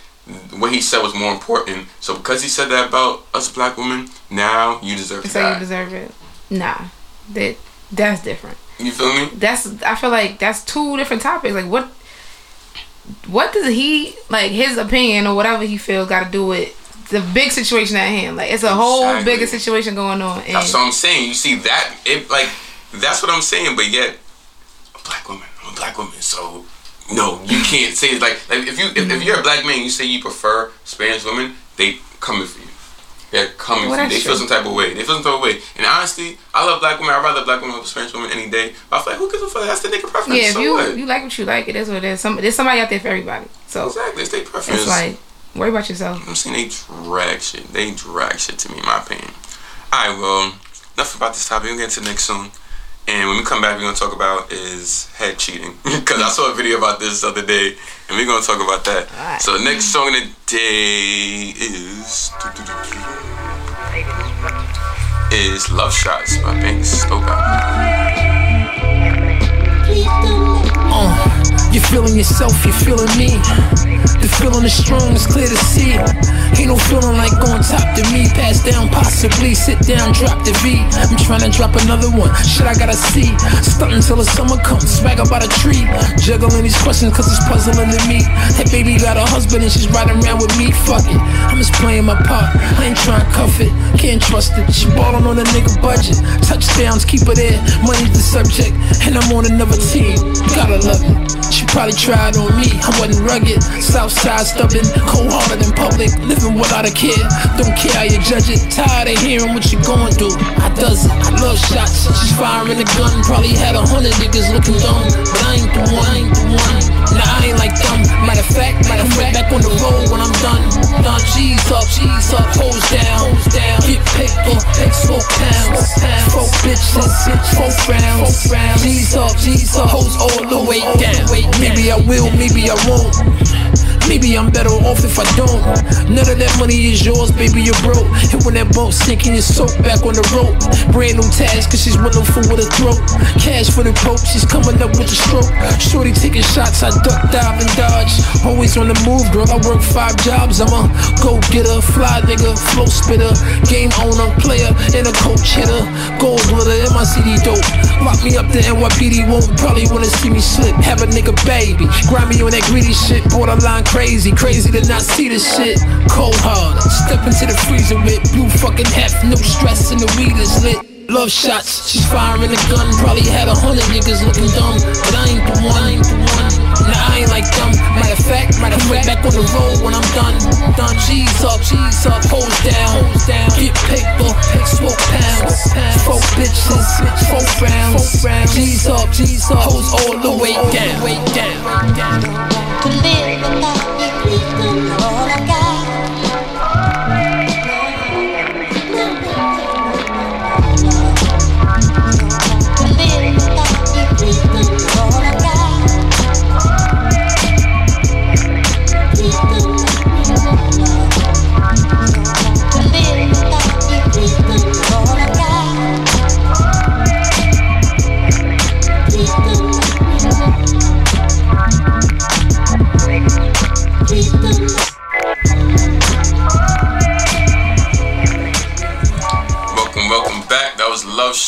what he said was more important. So because he said that about us black women, now you deserve So you deserve it. Nah, that that's different. you feel me? That's I feel like that's two different topics. Like what what does he like his opinion or whatever he feels got to do with the big situation at hand? Like it's a whole bigger situation going on. And That's what I'm saying. You see that it like that's what I'm saying. But yet, a black woman, I'm a black woman, so no, you can't say it like like if you if, if mm-hmm. you're a black man, you say you prefer Spanish women, they coming for you. They're coming Well, for you. They feel some type of way. They feel some type of way. And honestly, I love black women. I'd rather black women over Spanish women any day. But I feel like who gives a fuck? That's the nigga preference. yeah, if so you what? you like what you like, it is what it is. Some there's somebody out there for everybody. So exactly, it's their preference. it's like worry about yourself. I'm saying they drag shit. They drag shit to me, in my opinion. Alright, well, enough about this topic. We'll get to the next song. And when we come back, we're going to talk about is head cheating. Because I saw a video about this the other day, and we're going to talk about that. Alright. So the next song of the day is... Is Love Shots by Pink Stoker. Uh, you're feeling yourself, you're feeling me. The feeling is strong, it's clear to see. Ain't no feeling like on top to me. Pass down, possibly sit down, drop the beat. I'm trying to drop another one. Shit, I gotta see. Stunting until the summer comes, swag up by the tree. Juggling these questions cause it's puzzling to me. That baby got a husband and she's riding around with me. Fuck it, I'm just playing my part. I ain't trying to cuff it, can't trust it. She ballin' on a nigga budget. Touchdowns, keep her there. Money's the subject, and I'm on another team. Gotta love it. She probably tried on me, I wasn't rugged. Southside stubborn, cold hearted in public, living without a kid. Don't care how you judge it. Tired of hearing what you going through. I does it, I love shots. She's firing a gun, probably had a hundred niggas looking dumb. But I ain't the one, I ain't the one. Nah, I ain't like them. Matter of fact, matter of fact, back on the road when I'm done. Done, G's up, G's up, hoes down, hoes down. Get paper, takes four pounds, four bitches, four rounds. G's up, G's up, hoes all the way down. Maybe I will, maybe I won't. Maybe I'm better off if I don't. None of that money is yours, baby, you're broke. And when that boat sinking, you're soaked back on the rope. Brand new task, cause she's for with a throat. Cash for the pope, she's coming up with a stroke. Shorty taking shots, I duck, dive, and dodge. Always on the move, girl, I work five jobs. I'm a go getter, fly nigga, flow spitter, game owner, player, and a coach hitter. Gold glitter in my CD dope. Lock me up, the NYPD won't probably wanna see me slip. Have a nigga baby, grind me on that greedy shit, borderline crazy, crazy to not see the shit. Cold hard, step into the freezer with blue fucking heft, no stress, and the weed is lit. Love shots, she's firing a gun, probably had a hundred niggas looking dumb, but I ain't the one. Nah, I ain't like them. Fact, matter of fact, back on the road when I'm done. Done, G's up, G's up, hoes down, Get paper, smoke pounds, four bitches, four rounds. G's up, G's up, hoes all the way down. Down. To live without you, please all I got.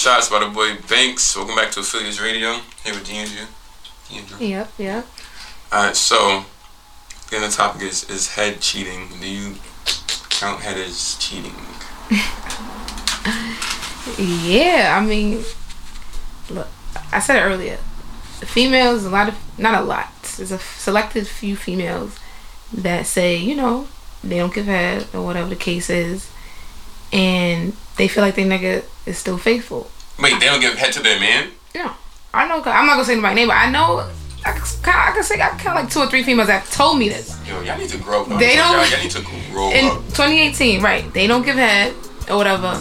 Shots by the boy Banks. Welcome back to Affiliates Radio. Here with. D'Andrew. Yep, yep. Alright, so the topic is is head cheating. Do you count head as cheating? Yeah, I mean, look, I said it earlier. Females, a lot of, not a lot, there's a selected few females that say, you know, they don't give head or whatever the case is, and they feel like their nigga is still faithful. Wait, they don't give head to their man? Yeah, I know. I'm not gonna say my name, but I know. I can, I can say I kind of like two or three females that told me this. Yo, y'all need to grow up. They don't- y'all need to grow in up. 2018, right? They don't give head or whatever,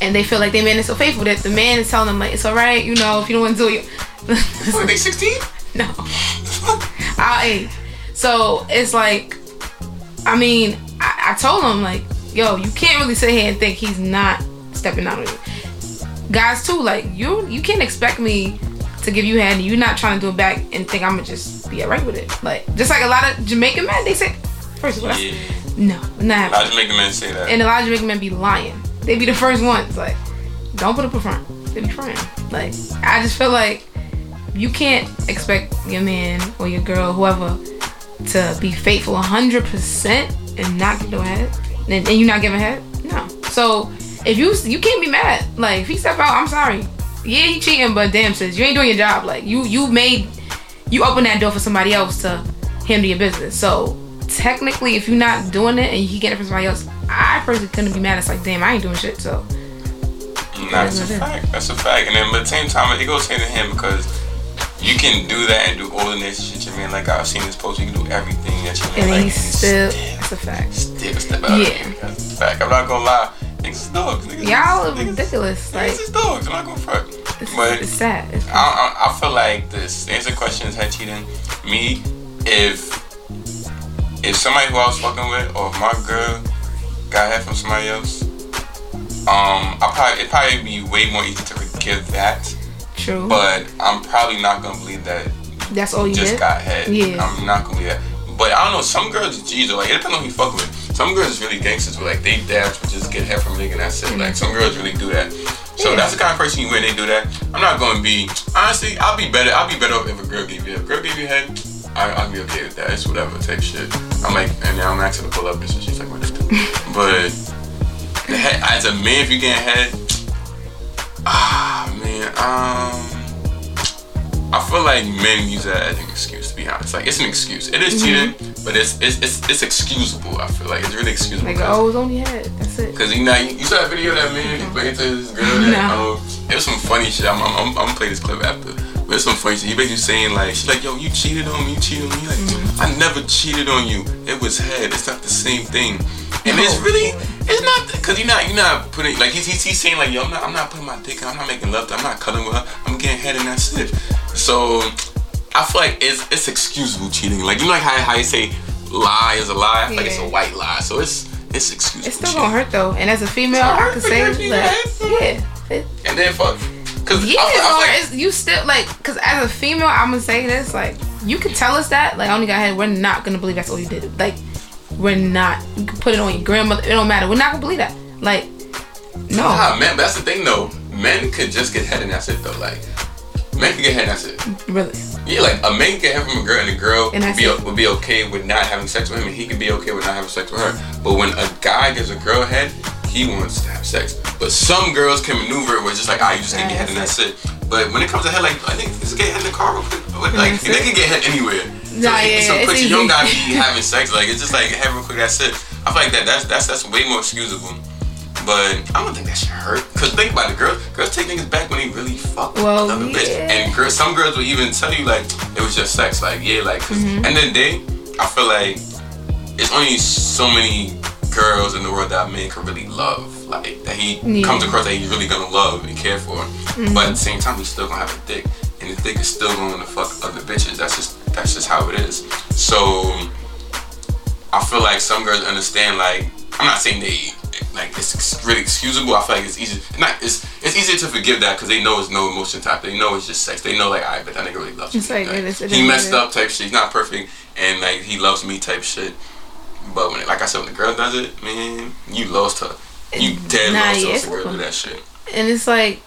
and they feel like their man is so faithful that the man is telling them like it's all right, you know, if you don't want to do it. What, they 16? No. I. So it's like, I mean, I, I told him like, yo, you can't really sit here and think he's not stepping out on you. Guys too, like you, you can't expect me to give you head and you not trying to do it back and think I'm gonna just be alright with it. Like just like a lot of Jamaican men, they say, first of all, Yeah. no, not. A lot of Jamaican men say that. And a lot of Jamaican men be lying. They be the first ones. Like, don't put up a front. They be trying. Like, I just feel like you can't expect your man or your girl, whoever, to be faithful 100% and not give no head. And, and you not giving head? No. So, if you you can't be mad. Like, if he step out, I'm sorry. Yeah, he cheating, but damn, sis, you ain't doing your job. Like, you you made, you open that door for somebody else to handle your business. So, technically, if you're not doing it and you get it from somebody else, I personally couldn't be mad. It's like, damn, I ain't doing shit. So, that's a fact. That's a fact. And then, but at the same time, it goes hand in hand because you can do that and do all the nasty shit your man. Like I've seen this post, you can do everything that you man and like. he's still, that's a fact. Still step out. Yeah. That's a fact. I'm not gonna lie. Niggas is dogs. Niggas, Y'all are ridiculous. Like, niggas is dogs. I'm not gonna front. it's, But it's sad. It's I, I, I feel like this. Answer question is head cheating. Me, if if somebody who I was fucking with or if my girl got head from somebody else, um, I probably it'd probably be way more easy to forgive that. true. But I'm probably not gonna believe that that's all you just did. got head. Yeah. I'm not gonna believe that. But I don't know. Some girls, geez, like it depends on who you fuck with. Some girls is really gangsters, where like they dabs just get head from a nigga and that's it. Like some girls really do that. So Yeah. that's the kind of person you when they do that. I'm not gonna be honestly. I'll be better. I'll be better off if a girl gave you a girl gave you head. I, I'll be okay with that. It's whatever type shit. I'm like, and then I'm asking to pull up and so she's like, what is But the head, as a man, if you getting head, ah man, um. I feel like men use that as an excuse. To be honest, like it's an excuse. It is cheating, but it's it's it's, it's excusable. I feel like it's really excusable. Like, oh, it's only head. That's it. Cause you know you, you saw that video that man he played to his girl. That, No. um, it was some funny shit. I'm, I'm, I'm, I'm gonna play this clip after. But it's some funny shit. He basically saying like, she's like, yo, you cheated on me, you cheated on me. Like, Mm-hmm. I never cheated on you. It was head. It's not the same thing. And it's Oh. really, it's not, cause you're not, you're not putting like he's, he's, he's saying like, yo, I'm not, I'm not putting my dick in. I'm not making love. to I'm not cuddling with her. I'm getting head and that's it. So I feel like it's it's excusable cheating. Like you know like how, how you say lie is a lie. I feel like it's a white lie. So it's it's excusable. It's still cheating. gonna hurt though. And as a female, I could say, you if you like, yeah. And then fuck. Cause yeah, I, I or like, you still like, cause as a female, I'm gonna say this, like, you can tell us that, like, I only got head. We're not gonna believe that's all you did. Like, we're not. You can put it on your grandmother. It don't matter. We're not gonna believe that. Like, no. Nah, man, but that's the thing though. Men could just get head and that's it though. Like, men can get head and that's it. Really. Yeah, like a man can get head from a girl and a girl And would be, would be okay with not having sex with him and he could be okay with not having sex with her. But when a guy gives a girl head, he wants to have sex. But some girls can maneuver it where it's just like, ah, you just can get head and that's it. But when it comes to head, like, I think just get head in the car real quick. Like, they can get head anywhere. So, Nah, yeah, so it's quick, you don't gotta be having sex. Like, it's just like head real quick, that's it. I feel like that that's that's that's way more excusable But I don't think that should hurt. Cause think about it, girls, girls take niggas back when they really fuck with Well, another bitch. And girls, some girls will even tell you like it was just sex. Like yeah, like 'cause Mm-hmm. end of the day, I feel like it's only so many girls in the world that a man can really love. Like that he Yeah. comes across that he's really gonna love and care for. Mm-hmm. But at the same time, he's still gonna have a dick, and his dick is still going to fuck other bitches. That's just that's just how it is. So I feel like some girls understand. Like I'm not saying they like it's really excusable. I feel like it's easy. Not it's it's easier to forgive that because they know it's no emotion type. They know it's just sex. They know like I but that nigga really loves me. like, it is- it he messed it up type shit. He's not perfect and like he loves me type shit. But when it, like I said, when the girl does it, man, you lost her. You dead Nah, lost yeah, her. it's girl do that shit. and it's like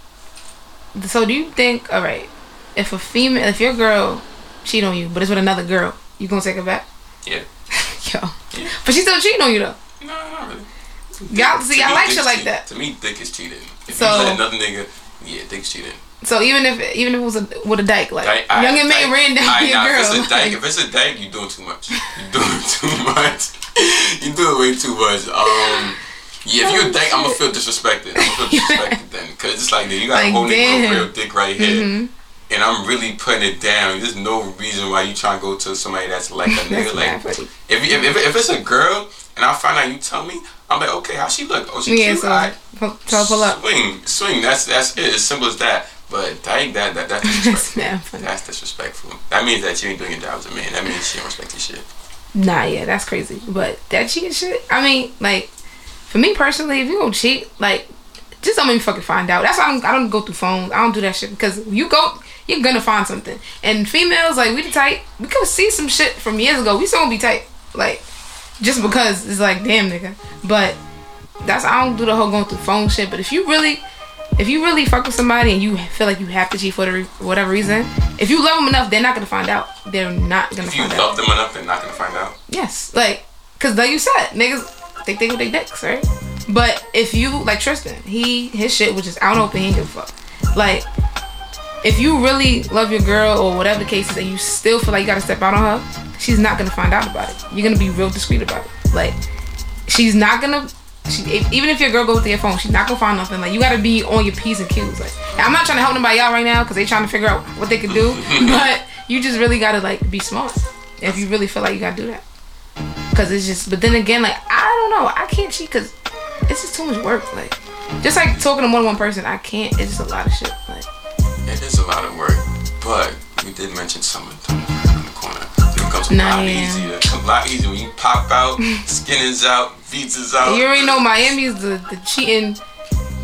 so do you think all right if a female if your girl cheat on you but it's with another girl you gonna take her back Yeah. yo Yeah. but she's still cheating on you though No, not really. Y'all- see, I like shit like cheating. that. To me, dick is cheating. If So- you let another nigga, yeah, dick's cheating. so even if even if it was a, with a dyke like Dyke- I- young and May dyke- ran down I- your nah, girl If it's a dyke, like, if it's a dyke, you doing too much. You doing too much. you doing way too much. Um, yeah, if you're a dyke, I'm gonna feel disrespected. I'm gonna feel disrespected then, cause it's like you got Like, a whole nigga real dick right here. Mhm. And I'm really putting it down. There's no reason why you trying to go to somebody that's like a nigga. Like, if, if, if, if it's a girl and I find out you tell me, I'm like, okay, how she look? Oh, she yeah cute. so Alright. pull- pull up Swing, swing. That's that's it. As simple as that. But dyke, that that that's disrespectful. that's disrespectful. That means that you ain't doing your job as a man. That means you don't respect your shit. Nah, yeah, that's crazy. But that cheating shit, I mean, like, for me personally, if you gonna cheat, like, just don't me fucking find out. That's why I don't, I don't go through phones. I don't do that shit because you go, you're gonna find something. And females, like, we the tight. We could see some shit from years ago. We still gonna be tight, like, just because it's like, damn, nigga. But that's I don't do the whole going through phone shit. But if you really, if you really fuck with somebody and you feel like you have to cheat for re- whatever reason, if you love them enough, they're not gonna find out. They're not gonna If you find out. love them enough, they're not gonna find out. Yes, like, cause like you said, niggas they think with their dicks, right? But if you like Tristan, he his shit was just out open, he didn't give a fuck. Like, if you really love your girl or whatever the case is, and you still feel like you gotta step out on her, she's not gonna find out about it. You're gonna be real discreet about it. Like, she's not gonna. She, if, even if your girl goes to your phone, she's not gonna find nothing. Like you gotta be on your p's and q's. Like I'm not trying to help nobody out right now because they trying to figure out what they can do. but you just really gotta like be smart if you really feel like you gotta do that. Cause it's just, but then again, like I don't know, I can't cheat because it's just too much work. Like just like talking to more than one person, I can't. It's just a lot of shit. Is a lot of work, but we did mention summertime right on the corner. It becomes a Nah, lot yeah. easier. A lot easier when you pop out, skin is out, beats is out. you already know Miami's the the cheating,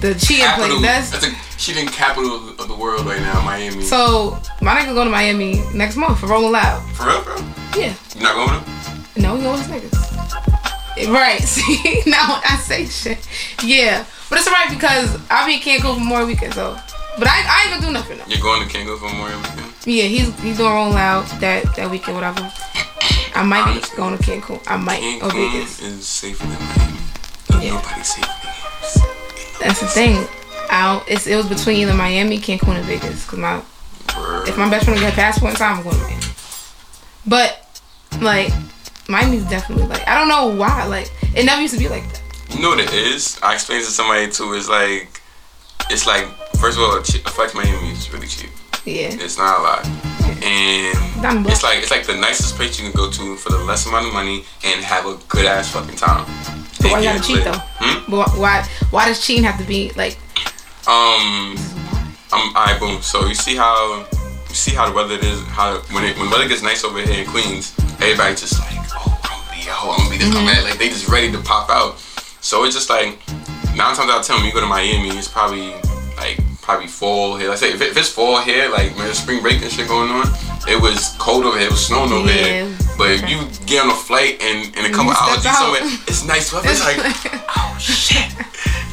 the cheating capital. place. That's That's a cheating capital of the world right now, Miami. so my nigga go to Miami next month for Rolling Loud. For real, bro? Yeah. You not going with him? No, he always niggas. Right. See, now when I say shit, yeah, but it's alright because I'll be in Cancun for more weekend, so. But I, I ain't gonna do nothing. Though. You're going to Cancun for Memorial Weekend? Yeah, he's he's doing Rolling Loud that that weekend, whatever. I might be going to Cancun. I might or Vegas. Cancun is safer than Miami. Ain't Yeah. Nobody safe in That's the thing. I it's, it was between either Miami, Cancun, and Vegas. Cause my Word. if my best friend get a passport in time, I'm going to Miami. But like Miami's definitely like I don't know why. Like it never used to be like that. You know what it is? I explained to somebody too. It's like, it's like, first of all, flight Miami is really cheap. Yeah. It's not a lot, and Down the block. it's like it's like the nicest place you can go to for the less amount of money and have a good ass fucking time. But why you gotta cheat though? Hmm? But why why does cheating have to be like? Um, I'm alright, boom. So you see how you see how the weather is. How when it when weather gets nice over here in Queens, everybody just like, oh, I'm gonna be a hoe, I'm gonna be this, Mm-hmm. that. Like they just ready to pop out. So it's just like nine times out of ten, when you go to Miami, it's probably like probably fall here. Let's say if, it, if it's fall here, like when there's spring break and shit going on, it was cold over here, it was snowing over Yeah. here. But if you get on a flight and in a couple hours you somewhere, it's nice weather. It's like oh shit.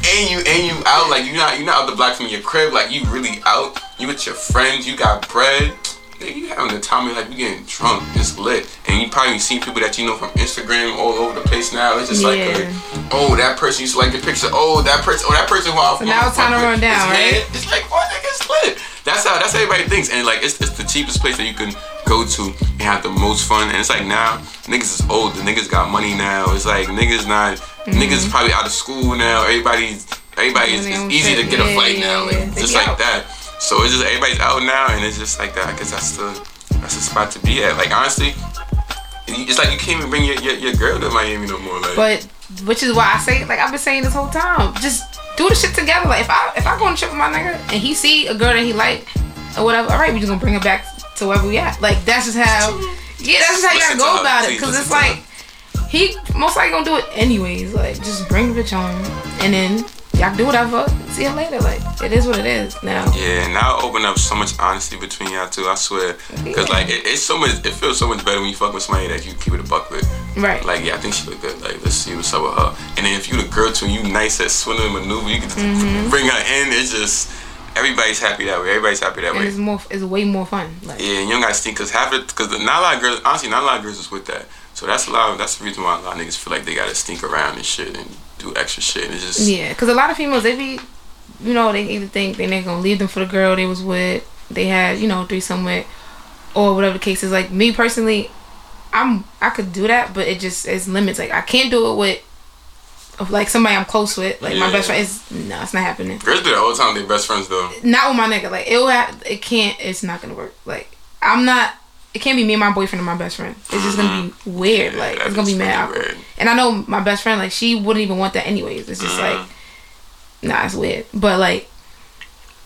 And you and you out like you're not you're not out the block from your crib like you really out. You with your friends. You got bread. Nigga, you having the time of life. You getting drunk. It's lit. And you probably seen people that you know from Instagram all over the place now. It's just like, a, oh that person used to like the picture. Oh that person. Oh that person who I So now it's time to run down, right? It's like oh nigga, it's lit. that's how that's how everybody thinks, and like it's, it's the cheapest place that you can go to and have the most fun. And it's like now niggas is old, the niggas got money now. It's like niggas not niggas is probably out of school now. Everybody's everybody is it's easy to get a Yeah, fight yeah, now, yeah. like just like that. So it's just everybody's out now, and it's just like that. I guess that's the that's the spot to be at. Like honestly, it's like you can't even bring your, your, your girl to Miami no more. Like But which is why I say like I've been saying this whole time. Just do the shit together. Like if I if I go on a trip with my nigga and he see a girl that he like or whatever, all right, we just gonna bring her back to wherever we at. Like that's just how. Yeah, that's just how you gotta go her, about it. Cause listen it's to her. like he most likely gonna do it anyways. Like just bring the bitch home and then y'all do whatever. See you later. Like it is what it is now. Yeah, and now open up so much honesty between y'all two. I swear, because like it, it's so much. It feels so much better when you fuck with somebody that you keep it a buck with. Right. Like yeah, I think she look good. Like let's see what's up with her. And then if you the girl too, you nice at swindling and maneuver, you can just Mhm. bring her in. It's just everybody's happy that way. Everybody's happy that And way. it's more. It's way more fun. Like Yeah, and you don't gotta think because half it because not a lot of girls honestly not a lot of girls is with that. So that's a lot. Of, that's the reason why a lot of niggas feel like they gotta stink around and shit and do extra shit. And it's just Yeah, because a lot of females they be, you know, they either think they ain't gonna leave them for the girl they was with, they had, you know, threesome with, or whatever the case is. Like me personally, I'm I could do that, but it just is limits. Like I can't do it with, of, like somebody I'm close with, like my best friend. It's no, it's not happening. girls do that all the time. They best friends though. Not with my nigga. Like it will. Have, it can't. It's not gonna work. Like I'm not. It can't be me and my boyfriend and my best friend. It's just gonna be mm-hmm. weird. like it's gonna be mad. And I know my best friend, like she wouldn't even want that anyways. It's just like, mm-hmm. nah, it's weird. But like,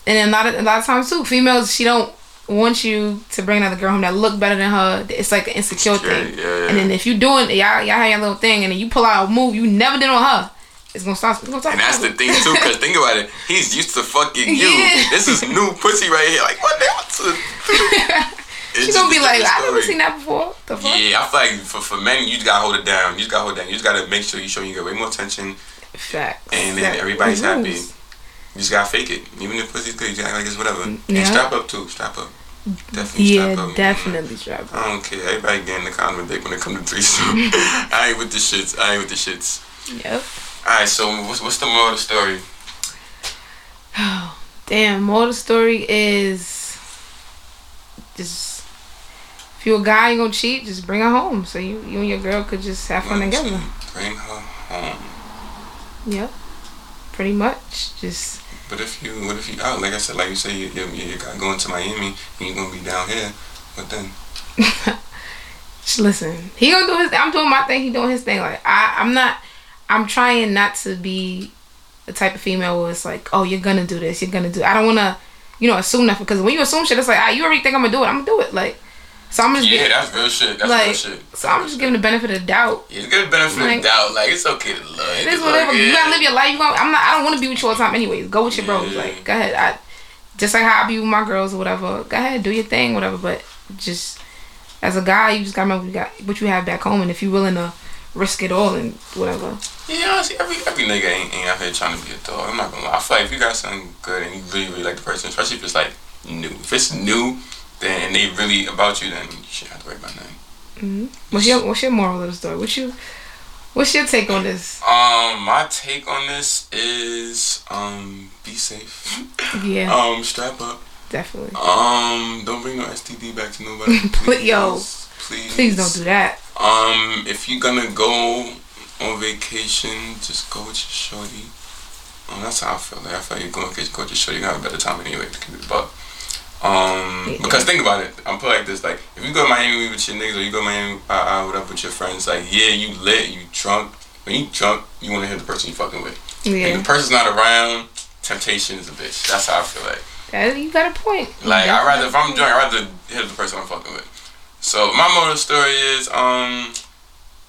and a lot of a lot of times too, females she don't want you to bring another girl home that look better than her. It's like an insecure thing. yeah, yeah. And then if you doing y'all y'all have your little thing, and then you pull out a move you never did on her, it's gonna start. It's gonna And that's the thing too, because think about it. He's used to fucking you. Yeah. This is new pussy right here. Like what the hell? She gonna be like, I never seen that before. The fuck? Yeah, I feel like for, for men, you just gotta hold it down. You just gotta hold it down. You just gotta make sure you show you get way more attention, Facts. and then That- everybody's happy. rules. You just gotta fake it. Even if pussy's good, you gotta act like it's whatever. Mm, yeah. And strap up too. Strap up. Definitely Yeah, strap up. definitely strap up. I don't care. Everybody getting the condom dick when it comes to threesome. I ain't with the shits. I ain't with the shits. Yep. All right. So what's, what's the moral of the story? Oh, damn, moral of the story is just if you're a guy you gonna cheat, just bring her home so you you and your girl could just have fun together. Bring her home. Yep. Pretty much. Just But if you, what if you out? Like I said, like you say, you, you, you got going to Miami and you're gonna be down here. What then? just listen. He gonna do his I'm doing my thing, he doing his thing. Like I I'm not I'm trying not to be the type of female where it's like, oh, you're gonna do this, you're gonna do. I don't wanna, you know, assume nothing because when you assume shit, it's like, ah, you already think I'm gonna do it. I'm gonna do it. Like, so I'm just Yeah, that's real shit. That's like, real shit. so I'm just giving the benefit of the doubt. You get a benefit Like- of doubt. Like it's okay to love. It is whatever. You gotta live your life. You gonna, I'm not. I don't want to be with you all the time. Anyways, go with your bros. Like, go ahead. I just like how I be with my girls or whatever. Go ahead, do your thing, whatever. But just as a guy, you just gotta remember you got what you have back home, and if you're willing to risk it all and whatever. Yeah, honestly, every every nigga ain't, ain't out here trying to be a dog. I'm not gonna lie. I feel like if you got something good and you really really like the person, especially if it's like new. If it's new, then and they really about you, then you shouldn't have to worry about nothing. hmm What's your What's your moral of the story? What's you What's your take on this? Um, my take on this is um, be safe. Yeah. Um, strap up. Definitely. Um, don't bring no STD back to nobody. But yo, please. please don't do that. Um, if you're gonna go on vacation, just go with your shorty. Um, that's how I feel. Like I feel like you're going on vacation, go with your shorty. Gonna have a better time anyway. To Um, because think about it. I'm put like this. Like if you go to Miami with your niggas, or you go to Miami uh, uh, what up with your friends, like yeah, you lit, you drunk. When you drunk, you want to hit the person you fucking with. Yeah. And the person's not around. Temptation is a bitch. That's how I feel like. That, you got a point. Like I rather if I'm drunk, I rather hit the person I'm fucking with. So my moral story is um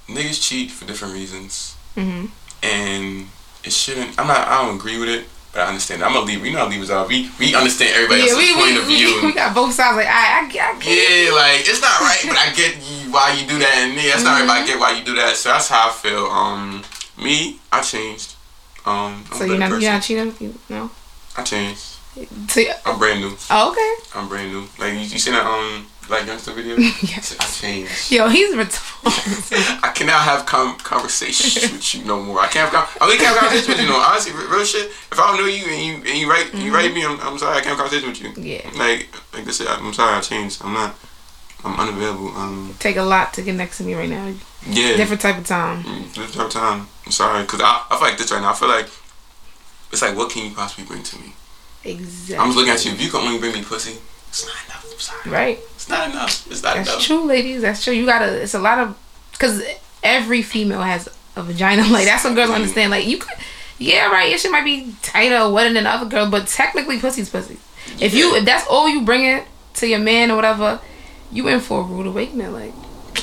niggas cheat for different reasons. Mhm. And it shouldn't I'm not I don't agree with it, but I understand. I'm gonna leave you know how leavers are. We we understand everybody Yeah, else's we, point we, of we, view. we got both sides. Like, I, I, get- I get it. yeah, like it's not right, but I get you, why you do that, and me, that's not right, but I get why you do that. So that's how I feel. Um, me, I changed. Um, I'm So you're better not, you're not cheating? You, no? I changed. So, I'm brand new. oh, okay. I'm brand new. Like you, you seen that um Blac Youngsta video? yes. I changed. Yo, he's retarded. I cannot have com- conversations with you no more. I can't have com- I really can't have conversations with you no more. Honestly, real shit. If I don't know you and you and you write you write me, I'm, I'm sorry. I can't have conversation with you. Mm-hmm. Yeah. Like like I said, I'm sorry. I changed. I'm not. I'm unavailable. Um. Take a lot to get next to me right now. Yeah. Different type of time. Mm, Different type of time. I'm sorry, cause I, I feel like this right now. I feel like it's like, what can you possibly bring to me? Exactly. I'm just looking at you. If you can only bring me pussy, it's not enough. I'm sorry. Right. It's not enough. It's not That's enough. true, ladies. That's true. You gotta. It's a lot of because every female has a vagina. Like that's what girls understand. Like you could, yeah, right. Your shit might be tighter or wetter than the other girl, but technically, pussy's pussy. If you, if that's all you bring it to your man or whatever, you in for a rude awakening. Like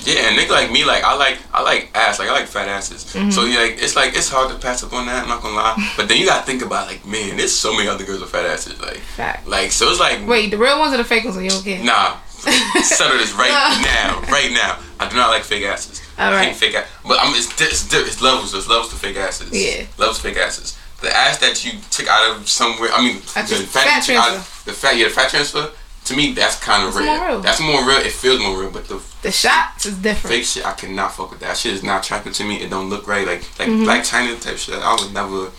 Yeah, and nigga like me, like I like I like ass, like I like fat asses. Mhm. So yeah, like it's like it's hard to pass up on that. I'm not gonna lie, but then you gotta think about like, man, there's so many other girls with fat asses. Like, Fact. like so it's like wait, the real ones or the fake ones? Are you okay? Nah, settle this right now, right now. I do not like fake asses. All I right. hate fake ass. But I'm it's it's, it's levels. There's levels to fake asses. Yeah. Levels to fake asses. The ass that you took out of somewhere. I mean, That's the fat, fat you took out- transfer. the fat, yeah, the fat transfer. To me, that's kind of real. real. That's more real. It feels more real. But the The shots is different. fake shit, I cannot fuck with that. Shit is not attractive to me. It don't look right. Like like Mhm. Blac Chyna type shit. I would never.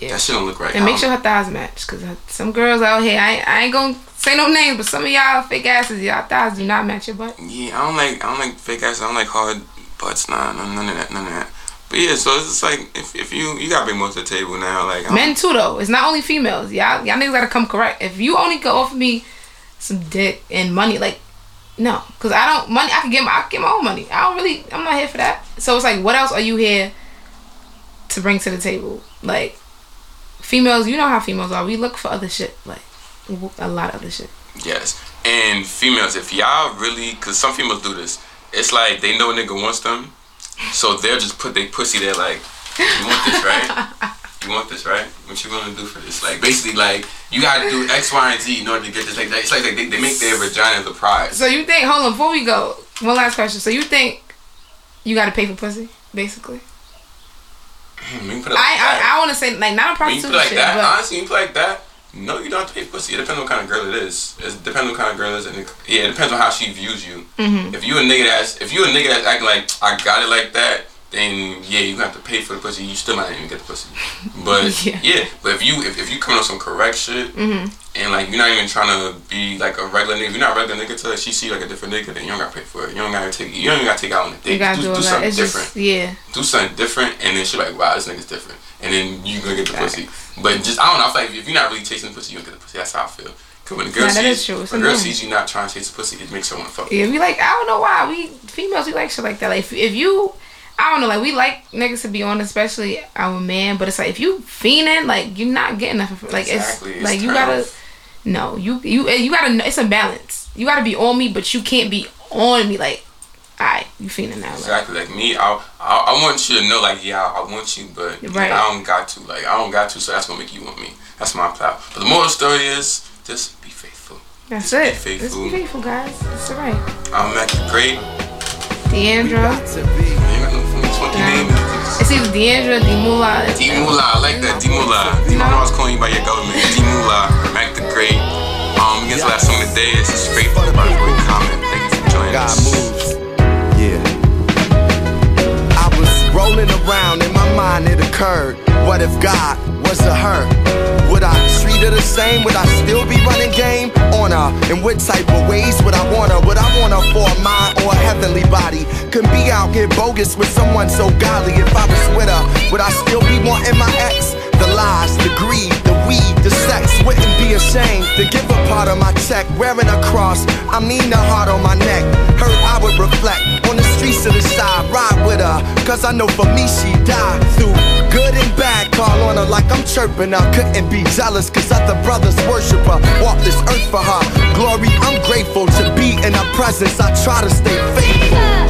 Yeah. That shit don't look right. And make sure her thighs match, cause some girls out here, I, I ain't gonna say no names, but some of y'all fake asses, y'all thighs do not match your butt. Yeah, I don't like I don't like fake ass. I don't like hard butts. Nah, none, none of that. None of that. But yeah, so it's just like if, if you you gotta bring more to the table now. Like Men too though. It's not only females. Y'all y'all niggas gotta come correct. If you only could offer me some dick and money, like no, cause I don't money. I can get my I can get my own money. I don't really. I'm not here for that. So it's like, what else are you here to bring to the table? Like females, you know how females are. We look for other shit, like a lot of other shit. Yes. And females, if y'all really, cause some females do this, it's like they know a nigga wants them, so they'll just put their pussy there like, you want this, right? You want this, right? What you gonna do for this? Like basically, like you gotta do X, Y, and Z in order to get this. Like it's like they, they make their vagina the prize. So you think? Hold on, before we go, one last question. So you think you gotta pay for pussy, basically? Hmm, When you put it like I I, I want to say like not a when you prostitute put like shit, that, but honestly, you put like that. No, you don't have to pay for pussy. It depends on what kind of girl it is. It depends on what kind of girl it is, and it, yeah, it depends on how she views you. Mhm. If you a nigga that's if you a nigga that's acting like I got it like that, then yeah, you have to pay for the pussy. You still might not even get the pussy. But Yeah. yeah, but if you if, if you coming on some correct shit Mhm. and like you're not even trying to be like a regular nigga, if you're not a regular nigga to her, she see like a different nigga, then you don't gotta pay for it. You don't gotta take you don't even gotta take out on a date. you gotta do, do, do something It's different just yeah. do something different, and then she like, wow, this nigga's different, and then you gonna get the pussy. But just I don't know. I feel like if you're not really chasing the pussy, you don't get the pussy. That's how I feel. Cause when a girl Nah, sees is true. It's when a girl sees you not trying to chase the pussy, it makes her want to fuck. you. Yeah, we like I don't know why we females we like shit like that. Like if, if you I don't know, like we like niggas to be on, especially our man. But it's like if you fiending, like you're not getting nothing. For, like Exactly, it's it's like you gotta no, you you eh, you gotta. know- It's a balance. You gotta be on me, but you can't be on me. Like, alright, you fiending now. Like, Exactly. Like me, I, I I want you to know like yeah, I want you, but Right. I don't got to. Like I don't got to, so that's gonna make you want me. That's my plow. But the moral of the story is just be faithful. that's Just be it. Just faithful. be faithful, guys. It's alright. I'm Mac the Great. Deandra. You ain't got no funky. It's either Deandra, DeeMulaa. D Moolah, I like that. DeeMulaa. You know, I was calling you by your government. DeeMulaa, Mac the Great. Um, against the last song of the day is just faithful by the great Common. Thank you for joining God us. moves. Yeah. I was rolling around in my mind, it occurred. What if God was a her? Would I her the same? Would I still be running game on her? In what type of ways would I want her? Would I want her for a mind or a heavenly body? Couldn't be out here bogus with someone so godly. If I was with her, would I still be wanting my ex? The lies, the greed, the weed, the sex wouldn't be ashamed to give a part of my check. Wearing a cross, I mean the heart on my neck. Hurt I would reflect on the streets of the side, ride with her. Cause I know for me she died through good and bad. Call on her like I'm chirping her. Couldn't be jealous cause other brothers worship her. Walk this earth for her. Glory, I'm grateful to be in her presence. I try to stay faithful.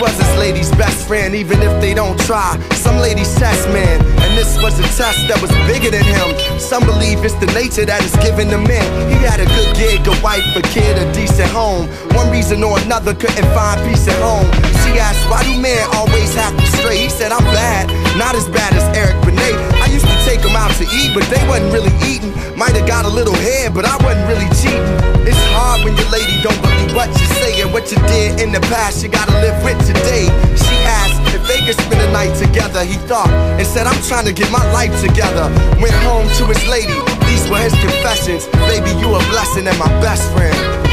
Was his lady's best friend, even if they don't try. Some ladies test man, and this was a test that was bigger than him. Some believe it's the nature that is given to men. He had a good gig, a wife, a kid, a decent home. One reason or another couldn't find peace at home. She asked, why do men always have to stray? He said, I'm bad, not as bad as Eric Benet. I used to take them out to eat, but they wasn't really eating. Might have got a little head, but I wasn't really cheating. What you say and what you did in the past. You gotta live with today. She asked if they could spend a night together. He thought and said, I'm trying to get my life together. Went home to his lady. These were his confessions. Baby, you a blessing and my best friend.